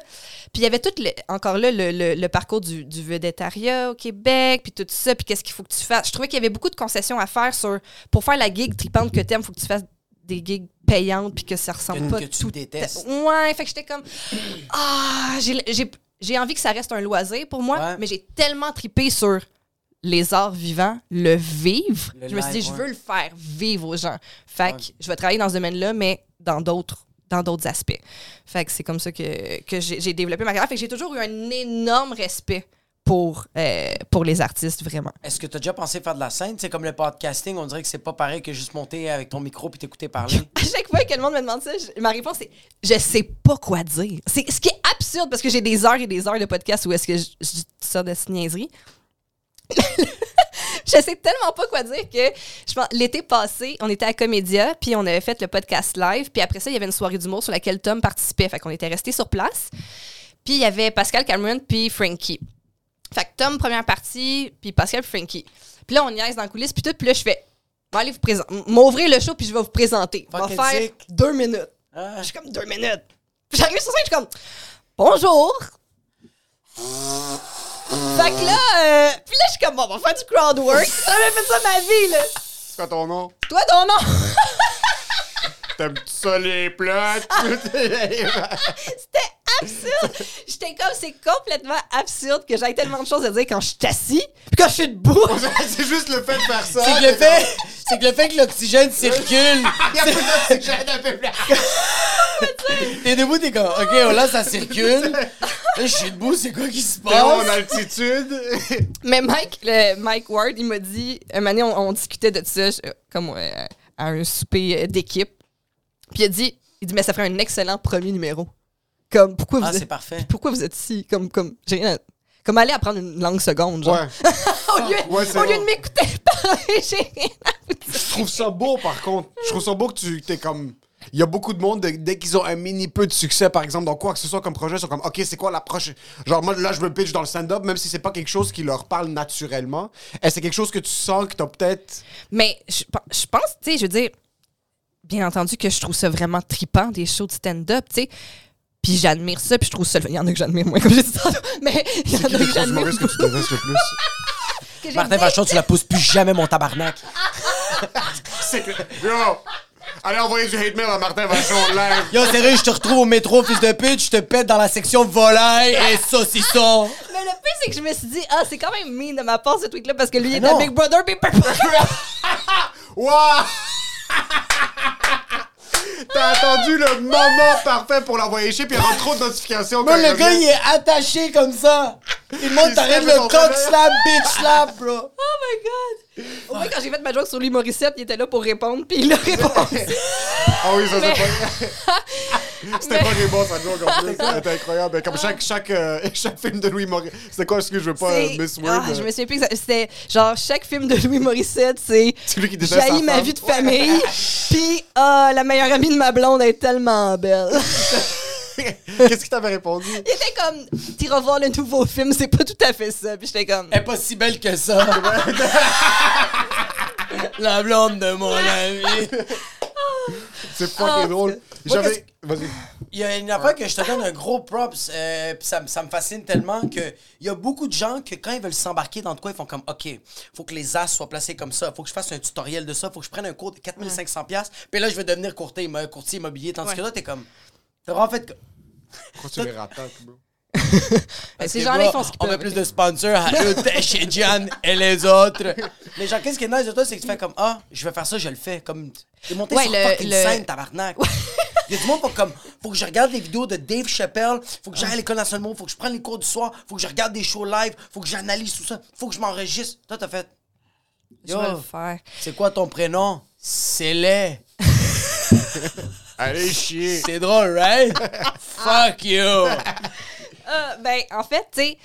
Puis il y avait tout, le- encore là, le, le- le parcours du, du vedettariat au Québec, puis tout ça, puis qu'est-ce qu'il faut que tu fasses. Je trouvais qu'il y avait beaucoup de concessions à faire sur, pour faire la gig tripante que t'aimes, faut que tu fasses des gigs payantes, puis que ça ressemble pas que tu tout détestes. Ouais, fait que j'étais comme, ah, j'ai- j'ai j'ai envie que ça reste un loisir pour moi, Ouais. mais j'ai tellement tripé sur les arts vivants, le vivre. Le je me suis dit, je veux le faire vivre aux gens. Fait que je vais travailler dans ce domaine-là, mais dans d'autres dans d'autres aspects. Fait que c'est comme ça que, que j'ai développé ma carrière. Fait que j'ai toujours eu un énorme respect pour, euh, pour les artistes, vraiment. Est-ce que tu as déjà pensé faire de la scène? C'est comme le podcasting, on dirait que c'est pas pareil que juste monter avec ton micro puis t'écouter parler. [laughs] À chaque fois que le monde me demande ça, je- ma réponse est je sais pas quoi dire. C'est ce qui est absurde parce que j'ai des heures et des heures de podcast où est-ce que je, je toutes sortes de niaiseries. [laughs] je sais tellement pas quoi dire que je pense l'été passé, on était à Comédia, puis on avait fait le podcast live, puis après ça, il y avait une soirée d'humour sur laquelle Tom participait, fait qu'on était resté sur place. Puis il y avait Pascal Cameron puis Frankie. Fait que Tom première partie, puis Pascal puis Frankie. Puis là on niaise dans la coulisse puis tout, puis là je fais "Bon, allez vous présenter, m'ouvrir le show puis je vais vous présenter. On va faire deux minutes. Ah, Je suis comme deux minutes. J'arrive sur scène, je suis comme bonjour. Fait que là, euh, puis là, je suis comme, bon, on va faire du crowd work. J'ai jamais fait ça de ma vie, là. C'est quoi ton nom? Toi, ton nom? T'aimes ça les plates? [laughs] [laughs] C'était absurde. [laughs] J'étais comme, c'est complètement absurde que j'aille tellement de choses à dire quand je suis assis, puis quand je suis debout. [laughs] c'est juste le fait de faire ça. C'est que le fait, c'est que le fait que l'oxygène [laughs] circule. Il y a plus d'oxygène un peu plus. T'es debout, t'es comme, ok, oh, là ça circule. Là, je suis debout, c'est quoi qui se T'es en passe? altitude. Mais Mike, le, Mike Ward, il m'a dit, un moment donné, on, on discutait de ça, je- comme euh, à un souper d'équipe. Puis il a dit, il dit, mais ça ferait un excellent premier numéro. Comme, pourquoi vous Ah, êtes- c'est parfait. pourquoi vous êtes ici? Comme, comme, j'ai rien à- Comme aller apprendre une langue seconde, genre. Ouais. [laughs] au lieu, Ouais, c'est au lieu vrai. de m'écouter [laughs] parler, j'ai rien à vous dire. Je trouve ça beau, par contre. Je trouve ça beau que tu t'es comme. Il y a beaucoup de monde, de- dès qu'ils ont un mini peu de succès, par exemple, dans quoi que ce soit comme projet, ils sont comme, OK, c'est quoi l'approche? Genre, moi, là, je me pitch dans le stand-up, même si c'est pas quelque chose qui leur parle naturellement. Est-ce que c'est quelque chose que tu sens que t'as peut-être? Mais je pense, tu sais, je veux dire, bien entendu que je trouve ça vraiment tripant, des shows de stand-up, tu sais. Puis j'admire ça, puis je trouve ça. le- Il y en a que j'admire moins, comme j'ai dit tantôt, mais il y en a que j'admire. humoristes que tu détestes le plus? [laughs] que j'ai Martin. Vachon, tu la pousses plus jamais, mon tabarnak. [laughs] c'est. Yo! Allez envoyer du hate mail à Martin Vachon live. Yo, sérieux, je te retrouve au métro, fils de pute, je te pète dans la section volaille et saucisson. Mais le pire, c'est que je me suis dit, ah, c'est quand même mean de ma part, ce tweet-là, parce que lui, il est à Big Brother, puis [laughs] Waouh! T'as attendu le moment parfait pour l'envoyer chier, puis il y trop de notifications. Moi, le gars, il est attaché comme ça. Tout le monde Il t'arrête le coq slap, bitch slap, bro. [laughs] Oh my god! Au moins, quand j'ai fait ma joke sur Louis Morissette, il était là pour répondre, puis il a répondu. [laughs] Ah oui, ça c'est pas. [laughs] C'était Mais- pas des bons, ça joke en plus. C'était incroyable. Comme chaque, chaque, euh, chaque film de Louis Maurice. C'était quoi ce que je veux pas euh, C'est- Miss Word? Ah, je me souviens plus que ça- c'était genre chaque film de Louis Morissette, c'est C'est lui qui déteste sa J'haïs ma femme. vie de famille, puis ah, la meilleure amie de ma blonde est tellement belle. [laughs] Qu'est-ce qu'il t'avait répondu? Il était comme, t'iras voir le nouveau film, c'est pas tout à fait ça. Puis j'étais comme, Elle est pas si belle que ça. [laughs] La blonde de mon ami. [laughs] C'est fucking Ah, drôle. J'avais. Vas-y. Il y a une affaire que je te donne un gros props, euh, pis ça, me- ça me fascine tellement que il y a beaucoup de gens que quand ils veulent s'embarquer dans de quoi, ils font comme OK, faut que les as soient placés comme ça, faut que je fasse un tutoriel de ça, faut que je prenne un cours de 4500 pièces, puis là je vais devenir courtier, courtier immobilier tandis que là t'es comme vraiment fait que- Pourquoi tu les rattaques, bro? Ces gens-là, ils font ce qu'ils On met plus de sponsors à [laughs] eux, chez Gian et les autres. Mais genre, qu'est-ce qui est nice de toi, c'est que tu fais comme Ah, je vais faire ça, je le fais. Comme t'es monté Ouais, sur le- fucking le- scène, tabarnak. Il y a du monde pour comme faut que je regarde les vidéos de Dave Chappelle, faut que j'aille à l'école nationale, faut que je prenne les cours du soir, faut que je regarde des shows live, faut que j'analyse tout ça, faut que je m'enregistre. Toi, t'as fait. Je vais le faire. c'est quoi ton prénom? C'est laid. [laughs] Allez chier. C'est drôle, right? [laughs] Fuck you. Euh, ben, en fait, tu sais,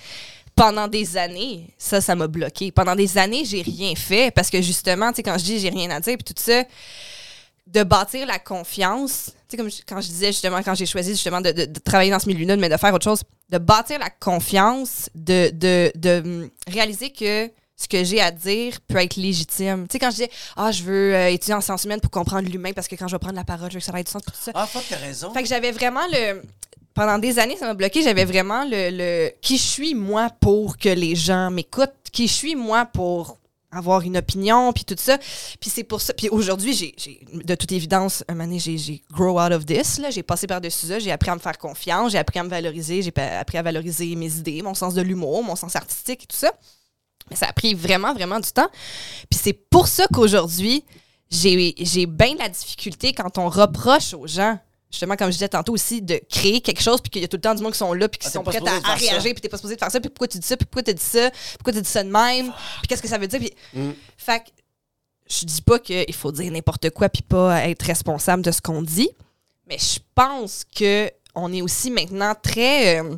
pendant des années, ça, ça m'a bloqué. Pendant des années, j'ai rien fait parce que justement, tu sais, quand je dis j'ai rien à dire, puis tout ça, de bâtir la confiance, tu sais, comme je- quand je disais justement, quand j'ai choisi justement de, de- de travailler dans ce milieu-là, mais de faire autre chose, de bâtir la confiance, de, de, de hum, réaliser que ce que j'ai à dire peut être légitime. Tu sais, quand je disais, ah, je veux euh, étudier en sciences humaines pour comprendre l'humain parce que quand je vais prendre la parole, je veux que ça ait du sens, tout ça. Ah, fuck, t'as raison. Fait que j'avais vraiment le. Pendant des années, ça m'a bloqué. J'avais vraiment le, le. Qui je suis, moi, pour que les gens m'écoutent. Qui je suis, moi, pour avoir une opinion, puis tout ça. Puis c'est pour ça. Puis aujourd'hui, j'ai, j'ai- de toute évidence, un moment j'ai, grow out of this. Là. J'ai passé par-dessus ça. J'ai appris à me faire confiance. J'ai appris à me valoriser. J'ai appris à valoriser mes idées, mon sens de l'humour, mon sens artistique et tout ça. Mais ça a pris vraiment, vraiment du temps. Puis c'est pour ça qu'aujourd'hui, j'ai, bien de la difficulté quand on reproche aux gens, justement, comme je disais tantôt aussi, de créer quelque chose, puis qu'il y a tout le temps du monde qui sont là, puis qui Ah, sont prêts à, réagir, puis t'es pas supposé de faire ça, puis pourquoi tu dis ça, puis pourquoi tu dis ça, pourquoi tu dis ça de même, puis qu'est-ce que ça veut dire. Puis... Fait que je dis pas qu'il faut dire n'importe quoi, puis pas être responsable de ce qu'on dit, mais je pense que on est aussi maintenant très. euh,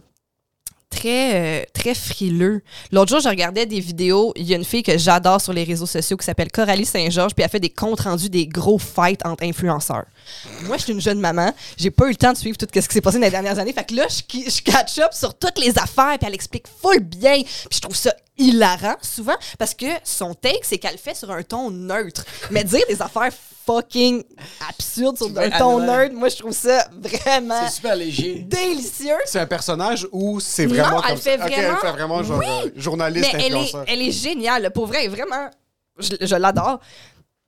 très, euh, très frileux. L'autre jour, je regardais des vidéos. Il y a une fille que j'adore sur les réseaux sociaux qui s'appelle Coralie Saint-Georges, puis elle fait des comptes rendus des gros fights entre influenceurs. Moi, je suis une jeune maman. J'ai pas eu le temps de suivre tout ce qui s'est passé dans les dernières années. Fait que là, je, je catch up sur toutes les affaires, puis elle explique full bien. Puis je trouve ça hilarant, souvent, parce que son take, c'est qu'elle le fait sur un ton neutre. Mais dire des affaires fucking absurdes sur un ton neutre, moi, je trouve ça vraiment C'est super léger. délicieux. C'est un personnage ou c'est Non, vraiment elle comme fait ça? Ok, vraiment- elle fait vraiment genre euh, journaliste, Mais elle est, elle est géniale. Pour vrai, vraiment, je, je l'adore.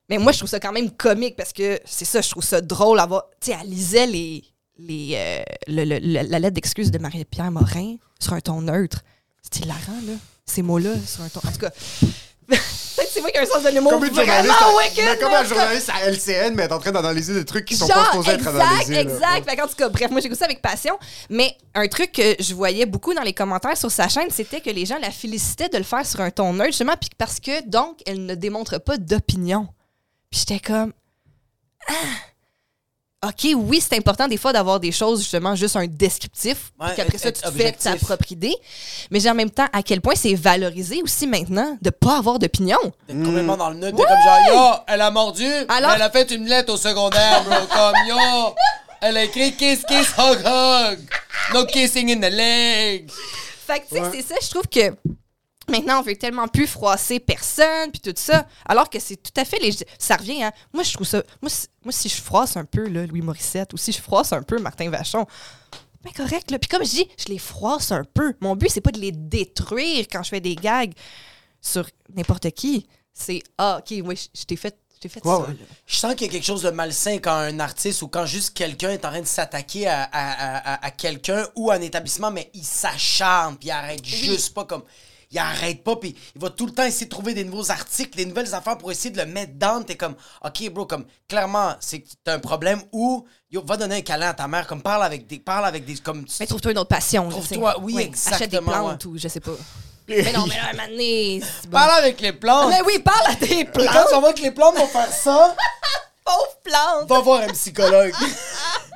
Mais moi, je trouve ça quand même comique parce que c'est ça, je trouve ça drôle. à voir. Tu sais, elle lisait les, les, euh, le- le- le- la lettre d'excuse de Marie-Pierre Morin sur un ton neutre. C'est hilarant, là. Ces mots-là [laughs] sur un ton. En tout cas, peut-être [laughs] c'est moi qui ai un sens de l'humour vraiment wicked. mais comme un en journaliste à LCN, mais est en train d'analyser des trucs qui sont pas supposés être exact, analysés. là. exact. Fait qu'en tout cas, bref, moi, j'écoute ça avec passion. Mais un truc que je voyais beaucoup dans les commentaires sur sa chaîne, c'était que les gens la félicitaient de le faire sur un ton neutre, justement, puis parce que, donc, elle ne démontre pas d'opinion. Puis j'étais comme... Ah! OK, oui, c'est important des fois d'avoir des choses, justement, juste un descriptif, puis Ouais, qu'après ça, tu te fais ta propre idée. Mais j'ai en même temps, à quel point c'est valorisé aussi maintenant de pas avoir d'opinion. T'es complètement dans le nœud. T'es comme genre, yo, elle a mordu, Alors- mais elle a fait une lettre au secondaire, bro. [laughs] Comme, yo, elle a écrit kiss, kiss, hug, hug. No kissing in the leg. Fait que, tu sais, c'est ça, je trouve que maintenant, on veut tellement plus froisser personne, puis tout ça, alors que c'est tout à fait légitime. Ça revient, hein. Moi, je trouve ça. Moi, si, moi, si je froisse un peu, là, Louis Morissette, ou si je froisse un peu Martin Vachon, ben correct, là. Puis comme je dis, je les froisse un peu. Mon but, c'est pas de les détruire quand je fais des gags sur n'importe qui. C'est, ah, OK, oui, je je t'ai fait, fait ça. Je sens qu'il y a quelque chose de malsain quand un artiste ou quand juste quelqu'un est en train de s'attaquer à, à- à- à quelqu'un ou à un établissement, mais il s'acharne, puis il arrête juste pas comme. Il arrête pas, puis il va tout le temps essayer de trouver des nouveaux articles, des nouvelles affaires pour essayer de le mettre down. T'es comme, OK, bro, comme, clairement, c'est que t'as un problème ou, yo, va donner un câlin à ta mère, comme, parle avec des. Parle avec des. Comme, Mais trouve-toi une autre passion. Trouve-toi- tu sais. oui, Ouais, Achète des exactement, plantes ouais. ou je sais pas. [laughs] mais non, mais là, un moment donné, c'est bon. Parle avec les plantes. Mais oui, parle à tes plantes. Quand on voit que les plantes vont faire ça, [laughs] Pauvre plante. va voir un psychologue. [laughs]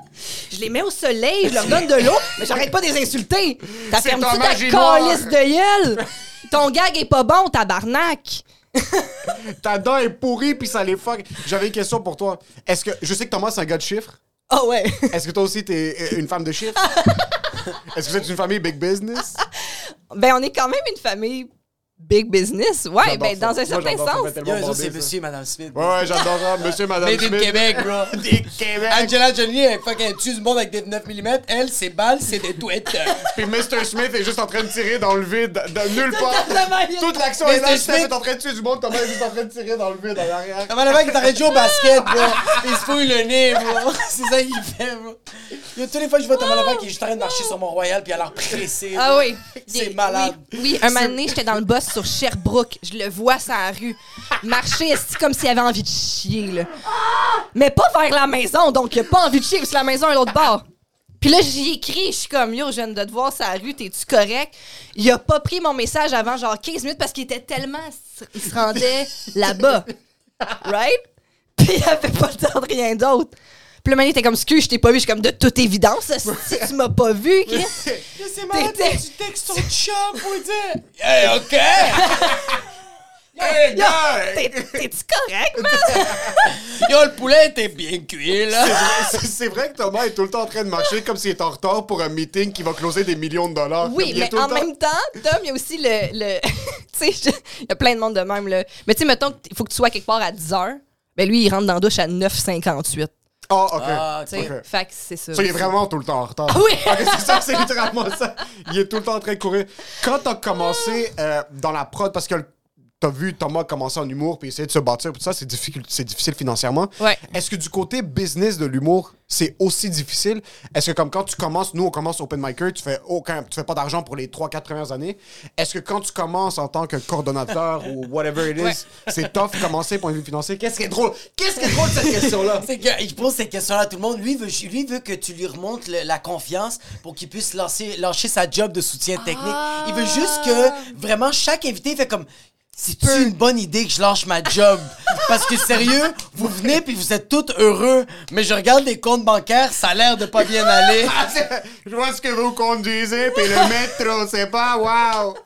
Je les mets au soleil, je leur donne de l'eau, mais j'arrête pas de les insulter. T'as C'est fermé ta calice de gueule? Ton gag est pas bon, tabarnak. [laughs] Ta dent est pourrie, puis ça les fuck. J'avais une question pour toi. Est-ce que. Je sais que Thomas, c'est un gars de chiffres. Oh ouais. Est-ce que toi aussi, t'es euh, une femme de chiffres? [laughs] Est-ce que vous êtes une famille big business? Ben, on est quand même une famille big business. Ouais, ben, ça. dans un Moi, certain ça, sens. bander, c'est monsieur et madame Smith. Ouais, ouais, j'adore ça. Monsieur, madame Made in Smith. Québec, bro. [laughs] Des Québec. Angela Jolie, elle fucking tue du monde avec des 9 mm. Elle, ses balles, c'est des tweets. [laughs] Puis Mr. Smith est juste en train de tirer dans le vide, de nulle part. Toute l'action est là, Smith- est en train de tuer du monde, Thomas est juste en train de tirer dans le vide en arrière. Comment le mec est arrêté de jouer au basket, bro? Il se fouille le nez, bro. [laughs] C'est ça qu'il fait, bro. Yo, toutes les fois que je vois Thomas Levac, il est juste en train de marcher sur Mont-Royal, puis il a l'air pressé. Ah oui. C'est malade. Oui, oui. un moment donné, j'étais dans le boss sur Sherbrooke. Je le vois sur la rue. Marcher esti, comme s'il avait envie de chier, là? Mais pas vers la maison, donc il a pas envie de chier parce que la maison est l'autre bord. Puis là, j'y écris, je suis comme, yo, je viens de te voir sur la rue, t'es-tu correct? Il a pas pris mon message avant genre 15 minutes parce qu'il était tellement. Il se rendait là-bas. [laughs] Right? Puis il avait pas le temps de rien d'autre. Puis le man était comme, excuse, je t'ai pas vu. Je suis comme, de toute évidence, si tu m'as pas vu, Chris. C'est malade, T'étais- tu textes ton chum pour lui dire. Hey, OK! [laughs] Hey, Yo, gars! t'es- T'es-tu correct, man? [laughs] Yo, le poulet était bien cuit, là. C'est- vrai que Thomas est tout le temps en train de marcher comme s'il est en retard pour un meeting qui va closer des millions de dollars. Oui, mais en temps- même temps, Tom, il y a aussi le. le [laughs] tu sais, je- il y a plein de monde de même, là. Mais tu sais, mettons qu'il faut que tu sois quelque part à 10 h. Ben lui, il rentre dans la douche à 9h58. Ah, ok. Ah, Tu sais, Ok. fait que c'est ça. Ça, il est vraiment tout le temps en retard. Ah oui! [laughs] Ok, c'est ça, c'est littéralement ça. Il est tout le temps en train de courir. Quand t'as commencé euh, dans la prod, parce que le- t'as vu Thomas commencer en humour puis essayer de se bâtir, tout ça, c'est difficile, c'est difficile financièrement. Ouais. Est-ce que du côté business de l'humour, c'est aussi difficile? Est-ce que comme quand tu commences, nous on commence Open Micer, tu fais aucun, tu fais pas d'argent pour les 3-4 premières années. Est-ce que quand tu commences en tant que coordonnateur ou whatever it is, Ouais. c'est tough commencer point de vue financier? Qu'est-ce qui est drôle? Qu'est-ce qui est drôle de cette question-là? [laughs] C'est qu'il pose ces questions-là à tout le monde. Lui veut, lui veut que tu lui remontes le- la confiance pour qu'il puisse lancer, lâcher sa job de soutien technique. Il veut juste que vraiment chaque invité fait comme. C'est une bonne idée que je lâche ma job. [laughs] Parce que sérieux, vous venez puis vous êtes tous heureux, mais je regarde les comptes bancaires, ça a l'air de pas bien aller. [laughs] Ah, Je vois ce que vous conduisez, puis le métro, c'est pas wow! [laughs]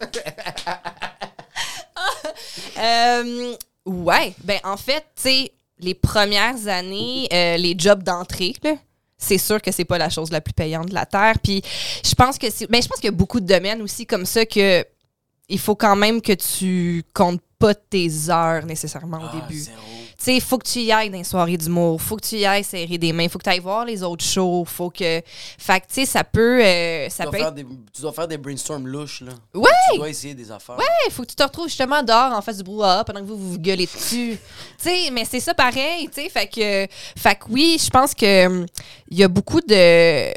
Euh, ouais, ben en fait, tu sais, les premières années, euh, les jobs d'entrée, là, c'est sûr que c'est pas la chose la plus payante de la terre. Puis je pense que c'est, ben je pense qu'il y a beaucoup de domaines aussi comme ça que il faut quand même que tu comptes pas tes heures nécessairement au Ah, début. Tu sais, faut que tu y ailles dans les soirées d'humour, faut que tu y ailles serrer des mains, faut que tu ailles voir les autres shows, faut que. Fait que, tu sais, ça peut. euh, ça Tu peut dois, être faire des, tu dois faire des brainstorms louches, là. Ouais! Tu dois essayer des affaires. il faut que tu te retrouves justement dehors en face du brouhaha pendant que vous vous gueulez dessus. [laughs] tu sais, mais c'est ça pareil, tu sais. Fait que, fait que oui, je pense que hum, il y a beaucoup de.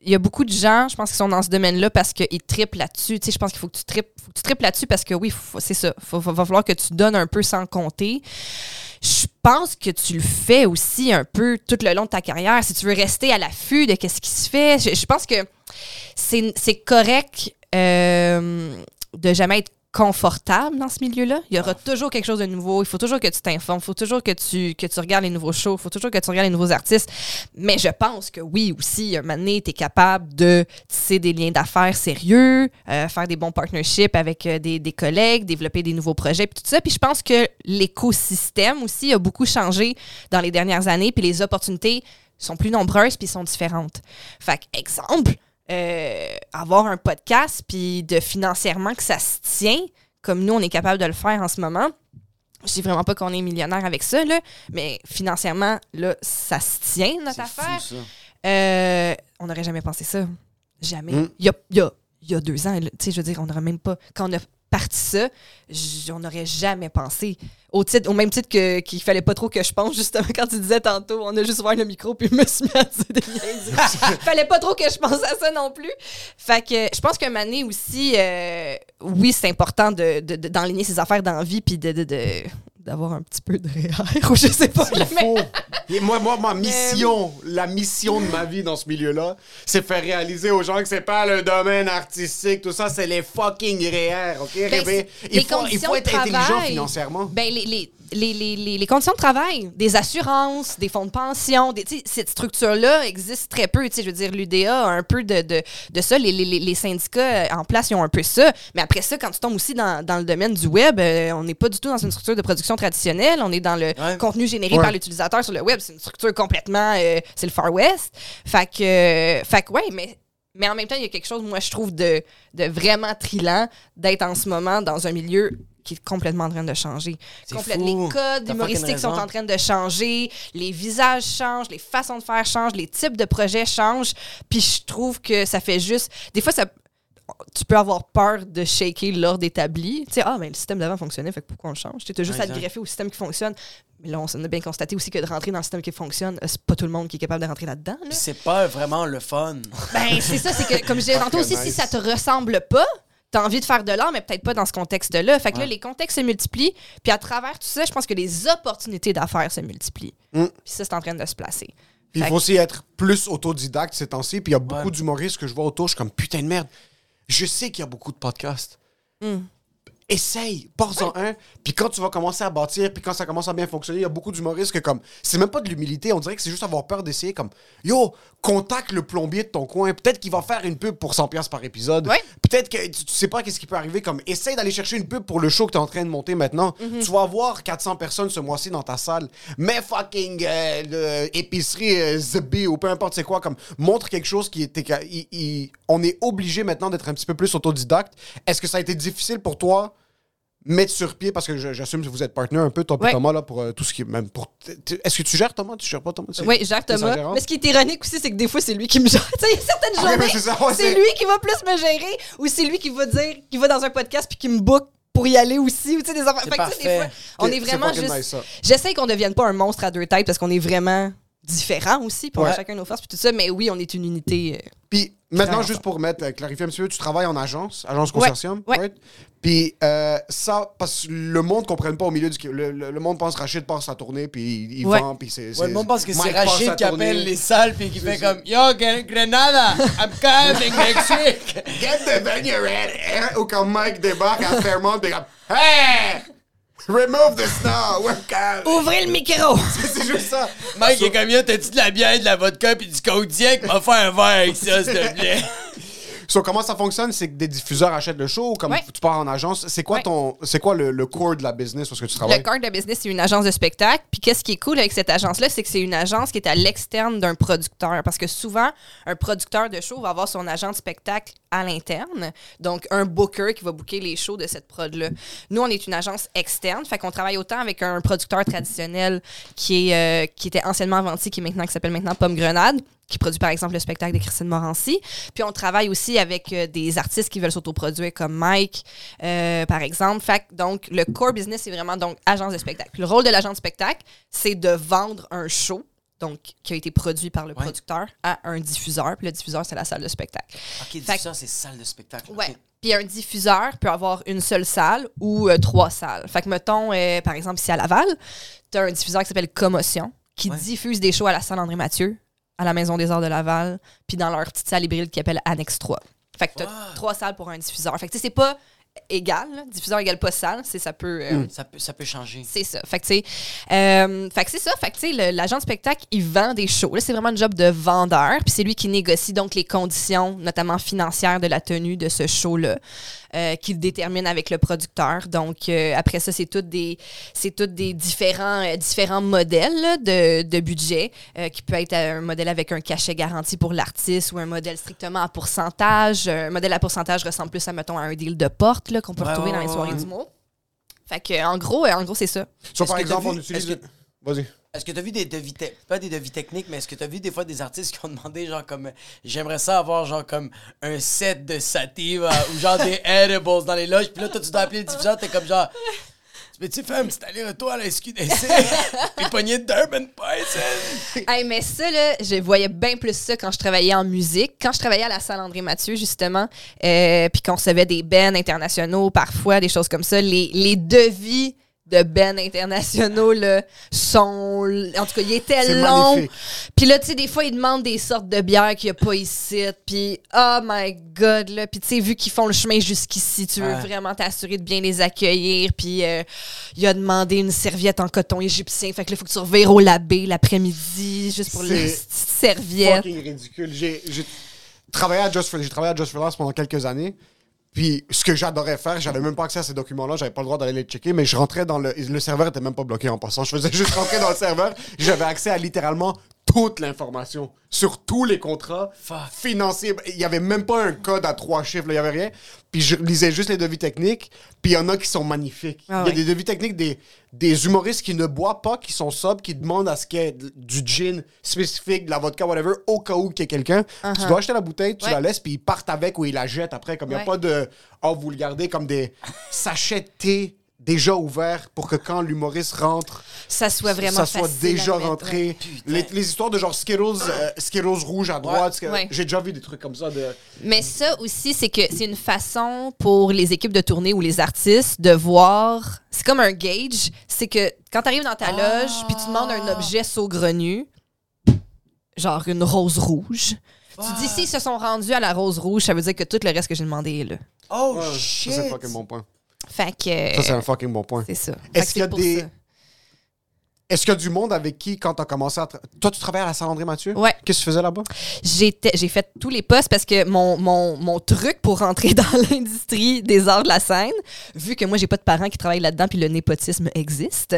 Il y a beaucoup de gens, je pense, qui sont dans ce domaine-là parce qu'ils trippent là-dessus. Tu sais, je pense qu'il faut que tu que tu trippes là-dessus parce que oui, c'est ça. Il va falloir que tu donnes un peu sans compter. Je pense que tu le fais aussi un peu tout le long de ta carrière. Si tu veux rester à l'affût de qu'est-ce qui se fait, je, pense que c'est c'est correct euh, de jamais être confortable dans ce milieu-là. Il y aura toujours quelque chose de nouveau. Il faut toujours que tu t'informes. Il faut toujours que tu, que tu regardes les nouveaux shows. Il faut toujours que tu regardes les nouveaux artistes. Mais je pense que oui, aussi, un moment donné, tu es capable de tisser des liens d'affaires sérieux, euh, faire des bons partnerships avec euh, des, des collègues, développer des nouveaux projets, puis tout ça. Puis je pense que l'écosystème aussi a beaucoup changé dans les dernières années, puis les opportunités sont plus nombreuses, puis sont différentes. Fait exemple, euh, avoir un podcast, puis de financièrement que ça se tient, comme nous, on est capable de le faire en ce moment. Je dis vraiment pas qu'on est millionnaire avec ça, là, mais financièrement, là, ça se tient, notre affaire. fou, ça. Euh, on n'aurait jamais pensé ça. Jamais. Mm. Il y, a, y a- y a deux ans, tu sais, je veux dire, on n'aurait même pas. Quand on a parti ça, j- on n'aurait jamais pensé. Au, titre, au même titre que- qu'il fallait pas trop que je pense, justement, [laughs] quand tu disais tantôt, on a juste ouvert le micro puis je me suis mis à dire des [laughs] fallait pas trop que je pense à ça non plus. Fait que je pense qu'un année aussi, euh, oui, c'est important de, de- de- d'enligner ses affaires dans la vie puis de, de- de- d'avoir un petit peu de réel [laughs] ou je sais pas. Il mais- faut. Et moi, moi, ma mission, la mission de ma vie dans ce milieu-là, c'est faire réaliser aux gens que c'est pas le domaine artistique, tout ça, c'est les fucking réels, OK? Ben, Rébé? c'est- il, faut, il faut être intelligent financièrement. Ben, les, les, les, les, les- les conditions de travail, des assurances, des fonds de pension, des, tu sais, cette structure-là existe très peu. Tu sais, Je veux dire, l'UDA a un peu de, de, de ça. Les, les, les- les syndicats euh, en place, ils ont un peu ça. Mais après ça, quand tu tombes aussi dans, dans le domaine du web, euh, on n'est pas du tout dans une structure de production traditionnelle. On est dans le Ouais. contenu généré Ouais. par l'utilisateur sur le web. C'est une structure complètement... euh, c'est le Far West. Fait que, euh, fait que ouais, mais... Mais en même temps, il y a quelque chose, moi, je trouve, de, de vraiment trilant d'être en ce moment dans un milieu qui est complètement en train de changer. Complète-. Les codes humoristiques sont en train de changer, les visages changent, les façons de faire changent, les types de projets changent. Puis je trouve que ça fait juste. Des fois, ça. Tu peux avoir peur de shaker l'ordre établi. Tu sais, ah, mais le système d'avant fonctionnait, fait que pourquoi on le change? Tu as juste Ouais, à te greffer au système qui fonctionne. Mais là, on s'en a bien constaté aussi que de rentrer dans le système qui fonctionne, euh, c'est pas tout le monde qui est capable de rentrer là-dedans. là. C'est pas vraiment le fun. Ben, c'est ça, c'est que, comme je disais tantôt aussi, nice. si ça te ressemble pas, t'as envie de faire de l'art, mais peut-être pas dans ce contexte-là. Fait que là, les contextes se multiplient, puis à travers tout ça, je pense que les opportunités d'affaires se multiplient. Mm. Puis ça, c'est en train de se placer. Puis il faut aussi être plus autodidacte ces temps-ci. Puis il y a beaucoup Ouais. d'humoristes que je vois autour, je suis comme putain de merde. Je sais qu'il y a beaucoup de podcasts. Mm. Essaye, pars-en un. Puis quand tu vas commencer à bâtir, puis quand ça commence à bien fonctionner, il y a beaucoup d'humoristes que comme c'est même pas de l'humilité, on dirait que c'est juste avoir peur d'essayer comme yo, contacte le plombier de ton coin, peut-être qu'il va faire une pub pour 100 pièces par épisode. Ouais. Peut-être que tu, tu sais pas qu'est-ce qui peut arriver comme essaye d'aller chercher une pub pour le show que tu es en train de monter maintenant. Mhm. Tu vas avoir 400 personnes ce mois-ci dans ta salle. Mais fucking euh, le épicerie euh, The ou peu importe c'est quoi comme montre quelque chose qui était on est obligé maintenant d'être un petit peu plus autodidacte. Est-ce que ça a été difficile pour toi? Mettre sur pied parce que je- j'assume que vous êtes partenaire un peu toi puis Ouais. Thomas là pour euh, tout ce qui est même pour est-ce que tu gères Thomas? Tu gères pas Thomas? C'est- Oui, c'est sa Thomas. Mais ce qui est ironique aussi, c'est que des fois, c'est lui qui me gère. [laughs] Il y a certaines Ah, journées, c'est ouais, lui qui va plus me gérer ou c'est lui qui va dire, qui va dans un podcast puis qui me book pour y aller aussi. ou Tu sais, des Fait que, fois, on est vraiment juste. nice. J'essaie qu'on devienne pas un monstre à deux têtes parce qu'on est vraiment différents aussi, a Ouais. chacun nos forces, puis tout ça. Mais oui, on est une unité. euh, Puis maintenant, juste pour mettre, euh, clarifier un petit peu, tu travailles en agence, agence consortium, ouais. right? Puis euh, ça, parce que le monde ne comprenne pas au milieu du... Le, le- le monde pense Rachid part sa tournée, puis il, il Ouais. vend, puis c'est... Ouais, le monde pense que c'est Rachid qui appelle les salles puis qui fait comme Yo, Gre- Grenada, I'm coming next week. [laughs] Get the venue ready! Ou quand Mike débarque à Fairmont, puis comme Hey! Remove the snow! [laughs] We're coming! Ouvrez le micro! [laughs] C'est juste ça. Mike est comme t'as-tu de la bière, de la vodka puis du Kodiak? M'a fait un verre avec ça, s'il te plaît. [laughs] So, comment ça fonctionne? C'est que des diffuseurs achètent le show, comme Ouais. tu pars en agence. C'est quoi Ouais. ton, c'est quoi le, le core de la business parce que tu Le travailles? cœur de business, c'est une agence de spectacle. Puis qu'est-ce qui est cool avec cette agence-là, c'est que c'est une agence qui est à l'externe d'un producteur. Parce que souvent, un producteur de show va avoir son agent de spectacle à l'interne. Donc, un booker qui va booker les shows de cette prod-là. Nous, on est une agence externe. Fait qu'on travaille autant avec un producteur traditionnel qui, est, euh, qui était anciennement Venti, qui, est maintenant, qui s'appelle maintenant Pomme Grenade qui produit par exemple le spectacle de Christine Morancy. Puis on travaille aussi avec euh, des artistes qui veulent s'autoproduire comme Mike, euh, par exemple. Fait que, donc le core business c'est vraiment donc agence de spectacle. Puis le rôle de l'agent de spectacle, c'est de vendre un show donc qui a été produit par le Ouais. producteur à un diffuseur. Puis le diffuseur c'est la salle de spectacle. Ok, ça, c'est salle de spectacle. Ouais. ok. Puis un diffuseur peut avoir une seule salle ou euh, trois salles. Fait que, mettons, par exemple, ici à Laval, tu as un diffuseur qui s'appelle Commotion, qui Ouais. diffuse des shows à la salle André Mathieu, à la Maison des Arts de Laval, puis dans leur petite salle hybride qui appelle Annexe 3. Fait que tu as Wow. trois salles pour un diffuseur. Fait que, tu sais, c'est pas égal. là. Diffuseur égale pas salle. C'est ça peut... euh, Ça peut, ça peut changer. c'est ça. Fait que, tu sais, euh, fait que c'est ça. Fait que, tu sais, l'agent de spectacle, il vend des shows. Là, c'est vraiment un job de vendeur. Puis c'est lui qui négocie donc les conditions, notamment financières, de la tenue de ce show-là, euh, qu'il détermine avec le producteur. Donc, euh, après ça, c'est tout des, c'est tout des différents, euh, différents modèles là, de, de budget, euh, qui peut être un modèle avec un cachet garanti pour l'artiste ou un modèle strictement à pourcentage. Un modèle à pourcentage ressemble plus à, mettons, à un deal de porte là, qu'on peut Ouais, retrouver dans les soirées ouais. du mot. Fait que, en gros, en gros, c'est ça. So, par exemple, t'as on vu- utilise. Vas-y. Est-ce que tu as vu des devis, te- pas des devis techniques, mais est-ce que tu as vu des fois des artistes qui ont demandé, genre, comme, j'aimerais ça avoir, genre, comme, un set de sativa ou genre des [laughs] edibles dans les loges, puis là, toi, tu dois appeler le diffuseur, t'es comme, genre, tu peux-tu faire un petit aller-retour à la SQDC? [laughs] Puis pogner de Durban Poison? Hey, mais ça, là, je voyais bien plus ça quand je travaillais en musique. Quand je travaillais à la salle André Mathieu, justement, euh, puis qu'on recevait des bands internationaux, parfois, des choses comme ça, les, les devis de bands internationaux, là, sont... En tout cas, C'est longs. magnifique. Puis là, tu sais, des fois, ils demandent des sortes de bières qu'il n'y a pas ici. Puis, oh my God, là. Puis, tu sais, vu qu'ils font le chemin jusqu'ici, tu veux Ouais. vraiment t'assurer de bien les accueillir. Puis, euh, il a demandé une serviette en coton égyptien. Fait que là, il faut que tu revires au labé l'après-midi, juste pour C'est la petite serviette. fucking ridicule. J'ai travaillé à Just for, j'ai travaillé à Just for pendant quelques années. Puis ce que j'adorais faire, j'avais même pas accès à ces documents-là, j'avais pas le droit d'aller les checker, mais je rentrais dans le le serveur était même pas bloqué en passant. Je faisais juste rentrer dans le serveur, j'avais accès à littéralement toute l'information sur tous les contrats Fuck. financiers. Il y avait même pas un code à trois chiffres, là, il y avait rien. Puis je lisais juste les devis techniques, puis il y en a qui sont magnifiques. Il Ah y a des devis techniques des, des humoristes qui ne boivent pas, qui sont sobres, qui demandent à ce qu'il y ait du gin spécifique, de la vodka, whatever, au cas où qu'il y ait quelqu'un. Tu dois acheter la bouteille, tu Uh-huh. Ouais. la laisses, puis ils partent avec ou ils la jettent après. Comme il n'y a pas de Oh, vous le gardez comme des [laughs] sachets de thé déjà ouverts pour que quand l'humoriste rentre, Ça soit vraiment ça soit déjà rentré. Les, les histoires de genre Skittles, euh, Skittles rouge à droite, Ouais. j'ai déjà vu des trucs comme ça. De... Mais ça aussi, c'est que c'est une façon pour les équipes de tournée ou les artistes de voir. C'est comme un gauge. C'est que quand tu arrives dans ta loge, puis tu demandes un objet saugrenu, genre une rose rouge, tu dis s'ils se sont rendus à la rose rouge, ça veut dire que tout le reste que j'ai demandé est là. Oh, Ouais, shit! ça, c'est un fucking bon point. Fait que. Ça, c'est un fucking bon point. c'est ça. Est-ce qu'il y a des-. Est-ce qu'il y a du monde avec qui, quand tu as commencé à. tra- Toi, tu travailles à la Saint-André Mathieu? Ouais. Qu'est-ce que tu faisais là-bas? J'étais- J'ai fait tous les postes parce que mon, mon, mon truc pour rentrer [laughs] dans l'industrie des arts de la scène, vu que moi, j'ai pas de parents qui travaillent là-dedans puis le népotisme existe,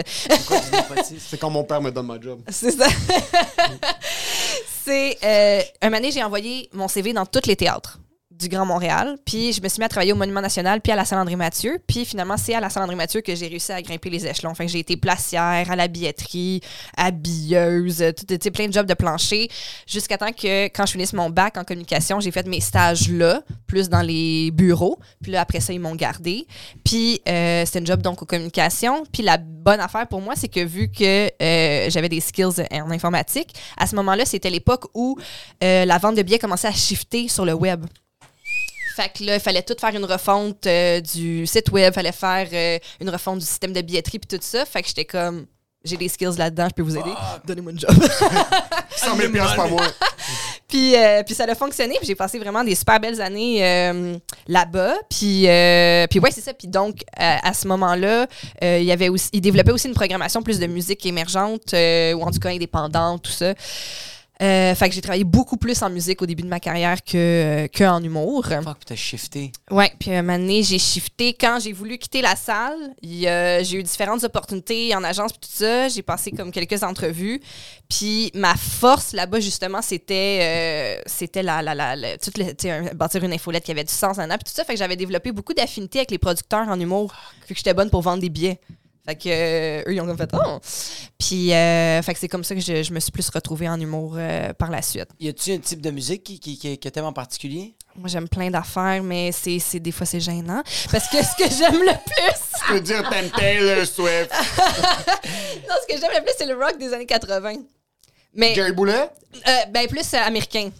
C'est quand mon père me donne ma job. c'est ça. [laughs] c'est. Euh, un année, j'ai envoyé mon CV dans tous les théâtres du Grand Montréal. Puis je me suis mis à travailler au Monument National, puis à la salle André Mathieu. Puis finalement, c'est à la salle André Mathieu que j'ai réussi à grimper les échelons. Enfin, j'ai été placière, à la billetterie, habilleuse, tout, plein de jobs de plancher. Jusqu'à temps que, quand je finisse mon bac en communication, j'ai fait mes stages là, plus dans les bureaux. Puis là, après ça, ils m'ont gardé. Puis euh, c'était un job donc aux communications. Puis la bonne affaire pour moi, c'est que vu que euh, j'avais des skills en informatique, à ce moment-là, c'était l'époque où euh, la vente de billets commençait à shifter sur le web. Fait que là, il fallait tout faire une refonte euh, du site web, fallait faire euh, une refonte du système de billetterie puis tout ça. Fait que j'étais comme, j'ai des skills là-dedans, je peux vous aider. Donnez-moi une job. [laughs] 100 000 piastres par mois. [laughs] puis, euh, puis ça a fonctionné. Puis j'ai passé vraiment des super belles années euh, là-bas. Puis, euh, puis ouais, c'est ça. Puis donc, à ce moment-là, il y avait aussi, il développait aussi une programmation plus de musique émergente, ou en tout cas indépendante, tout ça. Euh, fait que j'ai travaillé beaucoup plus en musique au début de ma carrière que, que en humour. Fuck, t'as shifté. Ouais, puis un moment donné, j'ai shifté. Quand j'ai voulu quitter la salle, j'ai eu différentes opportunités en agence puis tout ça. J'ai passé comme quelques entrevues. Puis ma force là-bas, justement, c'était euh, c'était la, la, la, la- toute le- bâtir une infolette qui avait du sens en puis tout ça. Fait que j'avais développé beaucoup d'affinités avec les producteurs en humour. Vu que j'étais bonne pour vendre des billets. Fait que euh, eux, ils ont comme fait oh. Puis, euh, fait que c'est comme ça que je, je me suis plus retrouvée en humour euh, par la suite. Y a-tu un type de musique qui, qui, qui- que t'aimes en particulier? Moi, j'aime plein d'affaires, mais c'est, c'est des fois c'est gênant parce que ce que j'aime le plus, Je peux dire t'aimes Taylor Swift. [laughs] non, ce que j'aime le plus, c'est le rock des années 80. Mais Jerry Boulet? euh, ben plus euh, américain.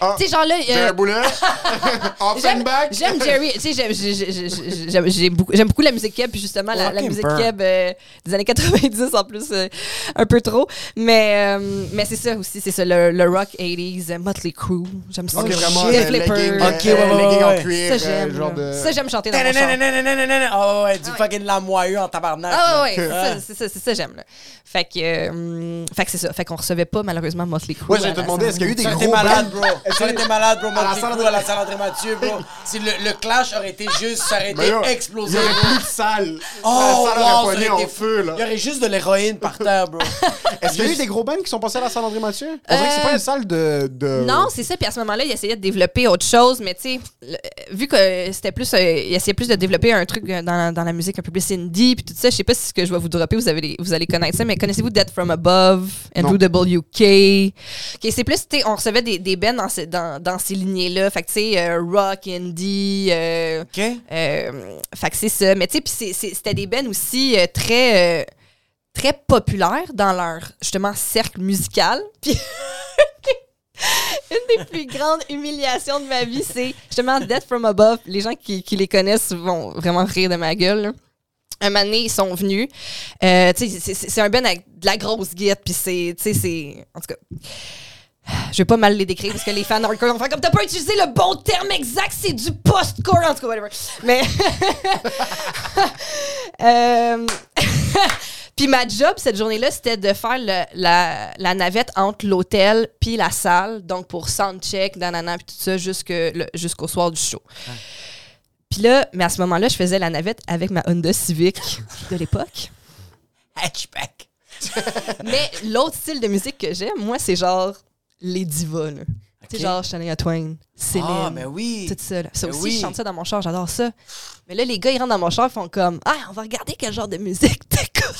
Ah, Tu sais, genre là, euh, Jerry Boulet? [laughs] J'aime Jerry. Tu sais, j'aime- j'ai- j'ai- j'ai- j'aime j'ai beaucoup, la musique keb, puis justement, la, musique keb euh, des années 90 en plus, euh, un peu trop. Mais, euh, mais c'est ça aussi, c'est ça, le, le rock 80s, euh, Motley Crue. J'aime ça. Ok, Oh, vraiment, shit. euh, Flipper. legging, Ok, ouais, ouais, en cuir, Ça, j'aime. genre là. de... Ça, j'aime chanter dans mon. Ah ouais, du fucking lamoyeux en tabarnak. Ah là. ouais, c'est ça, c'est ça, c'est ça, j'aime. là. Fait que, euh, fait que c'est ça. Fait qu'on recevait pas malheureusement Motley Crue. Ouais, à te salle. est-ce qu'il y a eu des gros été malade, bands? bro. Ça aurait été malade, bro? André- à la salle André Mathieu, bro. Si le, le clash aurait été juste, ça aurait été là, Il explosé, y aurait plus de salle. Oh, la salle wow, aurait ça pogné aurait en été- feu, là. Il y aurait juste de l'héroïne par terre, bro. [laughs] Est-ce qu'il y a eu des gros bands qui sont passés à la salle André Mathieu? On dirait que c'est Euh, pas une salle de... de... Non, c'est ça. Puis à ce moment-là, il essayait de développer autre chose. Mais tu sais, vu que c'était plus. euh, il essayait plus de développer un truc euh, dans, dans la musique un peu plus indie. Puis tout ça. Je sais pas si ce que je vais vous dropper, vous, avez les- vous allez connaître ça. Mais connaissez-vous Death from Above, Andrew WK? Ok, c'est plus. Tu sais, on recevait des, des bands dans, ce- dans, dans ces lignées-là. Fait que tu sais, euh, rock, indie. euh, OK? euh, fait que c'est ça. Mais tu sais, puis c'était des bands aussi euh, très, très populaires dans leur, justement, cercle musical. [laughs] Puis une des plus grandes humiliations de ma vie, c'est justement Death from Above. Les gens qui, qui les connaissent vont vraiment rire de ma gueule. là. Un moment donné, ils sont venus. Euh, tu sais, c'est- un band avec de la grosse guette, puis c'est, tu sais, c'est... En tout cas... Je vais pas mal les décrire parce que les fans hardcore vont faire comme t'as pas utilisé le bon terme exact, c'est du post-core en tout cas, whatever. Mais. [laughs] Euh, [laughs] Puis ma job cette journée-là, c'était de faire le- la, la navette entre l'hôtel puis la salle, donc pour soundcheck, nanana, puis tout ça, jusque le- jusqu'au soir du show. Puis là, mais à ce moment-là, je faisais la navette avec ma Honda Civic de l'époque. Hatchback. [laughs] Mais l'autre style de musique que j'aime, moi, c'est genre les divas. là. Tu sais, genre Shania Twain, Céline. Ah, mais oui. Tout ça, là. Ça aussi, oui. je chante ça dans mon char, j'adore ça. Mais là, les gars, ils rentrent dans mon char, ils font comme Ah, on va regarder quel genre de musique [laughs] t'écoutes.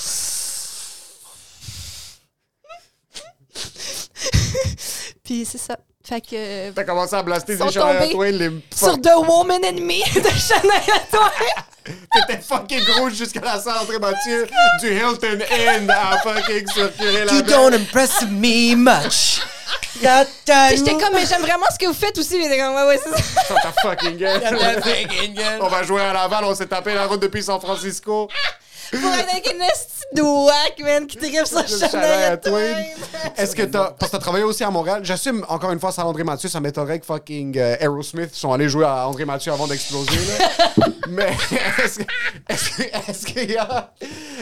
Puis c'est ça. Fait que. T'as commencé à blaster des tombés Twain, les... Sur The Woman in Me [laughs] de Shania Twain. [laughs] T'étais fucking rouge jusqu'à la André Mathieu du Hilton Inn à fucking circuler la You don't impress me much. J'étais comme, mais j'aime vraiment ce que vous faites aussi. Mais j'étais comme, ouais, ouais, c'est ça. Dans ta fucking gueule. ta fucking gueule. On va jouer à Laval, on s'est tapé la route depuis San Francisco. Pour être avec une whack, man, qui tripe sur Shania Shania Twain. Est-ce que t'as. Parce que t'as travaillé aussi à Montréal. J'assume encore une fois, ça André Mathieu, ça m'étonnerait que fucking euh, Aerosmith sont allés jouer à André Mathieu avant d'exploser. là. [laughs] Mais est-ce que- est-ce que- est-ce qu'il y a.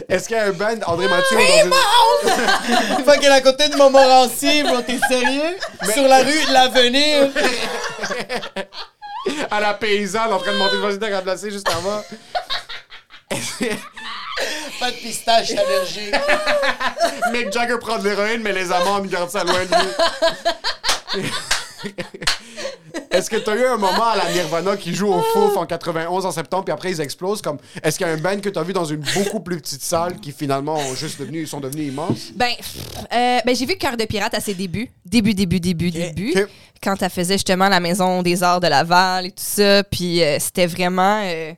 Est-ce qu'il y a un band André Mathieu une- [laughs] Fucking à côté de Montmorency, bro, t'es sérieux? Sur la rue de l'Avenir. [laughs] à la paysanne en train de monter une voiture à placer juste avant? [laughs] Pas de pistache allergique. [laughs] Mick Jagger prend de l'héroïne, mais les amandes gardent ça loin de lui. [laughs] Est-ce que t'as eu un moment à la Nirvana qui joue au Fouf en 91 en septembre, puis après ils explosent comme. Est-ce qu'il y a un band que t'as vu dans une beaucoup plus petite salle qui finalement ont juste devenu, ils sont devenus immenses? Ben, euh, ben j'ai vu Cœur de pirate à ses débuts. Début, début, début, début. Quand elle faisait justement la Maison des Arts de Laval et tout ça. Puis euh, c'était vraiment... euh,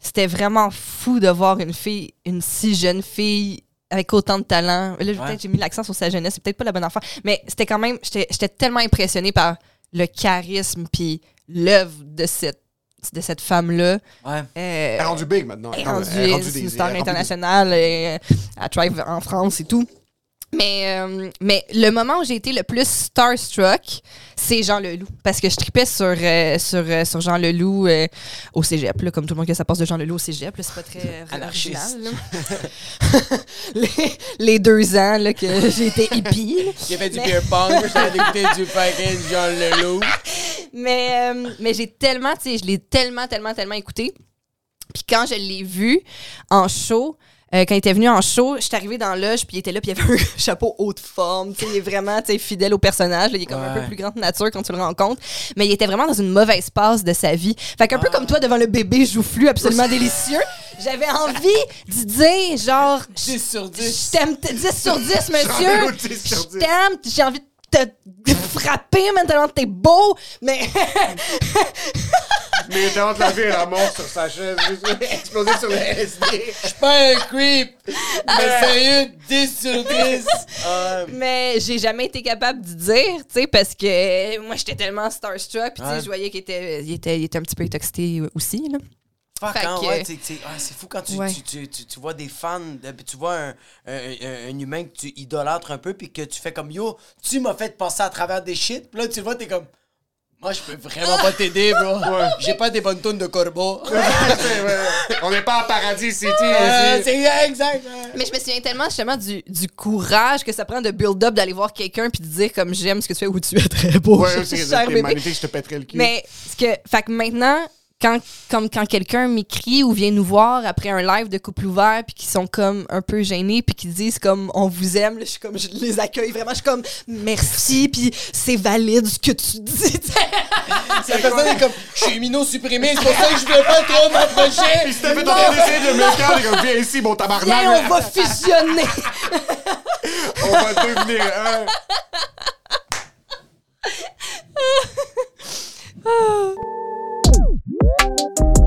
c'était vraiment fou de voir une fille, une si jeune fille avec autant de talent. Là, peut-être Ouais. j'ai mis l'accent sur sa jeunesse, c'est peut-être pas la bonne affaire. Mais c'était quand même... J'étais j'étais tellement impressionnée par le charisme puis l'œuvre de cette, de cette femme-là. Ouais. Euh, Elle est rendue big maintenant. elle est rendue, elle est rendue c'est des- une star internationale, et, euh, elle thrive en France et tout. Mais, euh, mais le moment où j'ai été le plus starstruck, c'est Jean Leloup. Parce que je tripais sur, euh, sur, euh, sur Jean Leloup au cégep. Là, comme tout le monde que ça passe de Jean Leloup au cégep. C'est pas très Anarchiste. original. [laughs] les, les deux ans là, que j'ai été hippie. J'ai [laughs] fait du Mais- beer pong, j'ai écouté du fucking John Leloup. [laughs] Mais, mais j'ai tellement, tu sais, je l'ai tellement, tellement, tellement écouté. Puis quand je l'ai vu en show, euh, quand il était venu en show, je suis arrivée dans la loge, puis il était là, puis il avait [laughs] un chapeau haute forme. Tu sais, il est vraiment tu sais, fidèle au personnage. là. il est comme un peu plus grande nature quand tu le rencontres. Mais il était vraiment dans une mauvaise passe de sa vie. Fait qu'un peu comme toi devant le bébé joufflu absolument délicieux, j'avais envie de dire, genre, 10 sur 10. je t'aime t- 10 sur 10, [laughs] Jean monsieur. Leloup, 10 sur Je 10. t'aime. J'ai envie de te frapper maintenant. T'es beau. Mais [laughs] Mais était entre la vie et la mort sur sa chaise, explosé sur le SD. Je suis pas un creep. Mais sérieux, 10 sur 10. Ah, mais j'ai jamais été capable de dire, tu sais, parce que moi, j'étais tellement starstruck. Puis, tu sais, Ouais. je voyais qu'il était, il était, il était un petit peu intoxiqué aussi, là. Hein, que- ouais, t'sais, t'sais, ah, c'est fou quand tu, Ouais. tu, tu, tu, tu vois des fans, tu vois un, un, un- un humain que tu idolâtres un peu, puis que tu fais comme yo, tu m'as fait passer à travers des shit, puis là tu le vois, t'es comme, moi je peux vraiment pas t'aider, bro. [laughs] J'ai pas des bonnes tonnes de corbeau. [laughs] C'est vrai. On n'est pas à Paradis City. Euh, c'est exact. Mais je me souviens tellement justement du, du courage que ça prend de build-up d'aller voir quelqu'un puis de dire comme j'aime ce que tu fais ou tu es très beau. Ouais, c'est [laughs] magnifique, je te pèterais le cul. Mais ce que, fait que maintenant, quand, comme quand quelqu'un m'écrit ou vient nous voir après un live de couple ouvert, puis qui sont comme un peu gênés, puis qui disent comme on vous aime, là, je suis comme je les accueille vraiment, je suis comme merci, puis c'est valide ce que tu dis. [laughs] La personne est comme je suis mino supprimé, c'est pour ça que je veux pas trop m'approcher. puis si t'as t'avais tenté d'essayer de me faire, t'es comme viens ici, mon tabarnak. on va fusionner. [laughs] [laughs] on va devenir un. oh. Thank you.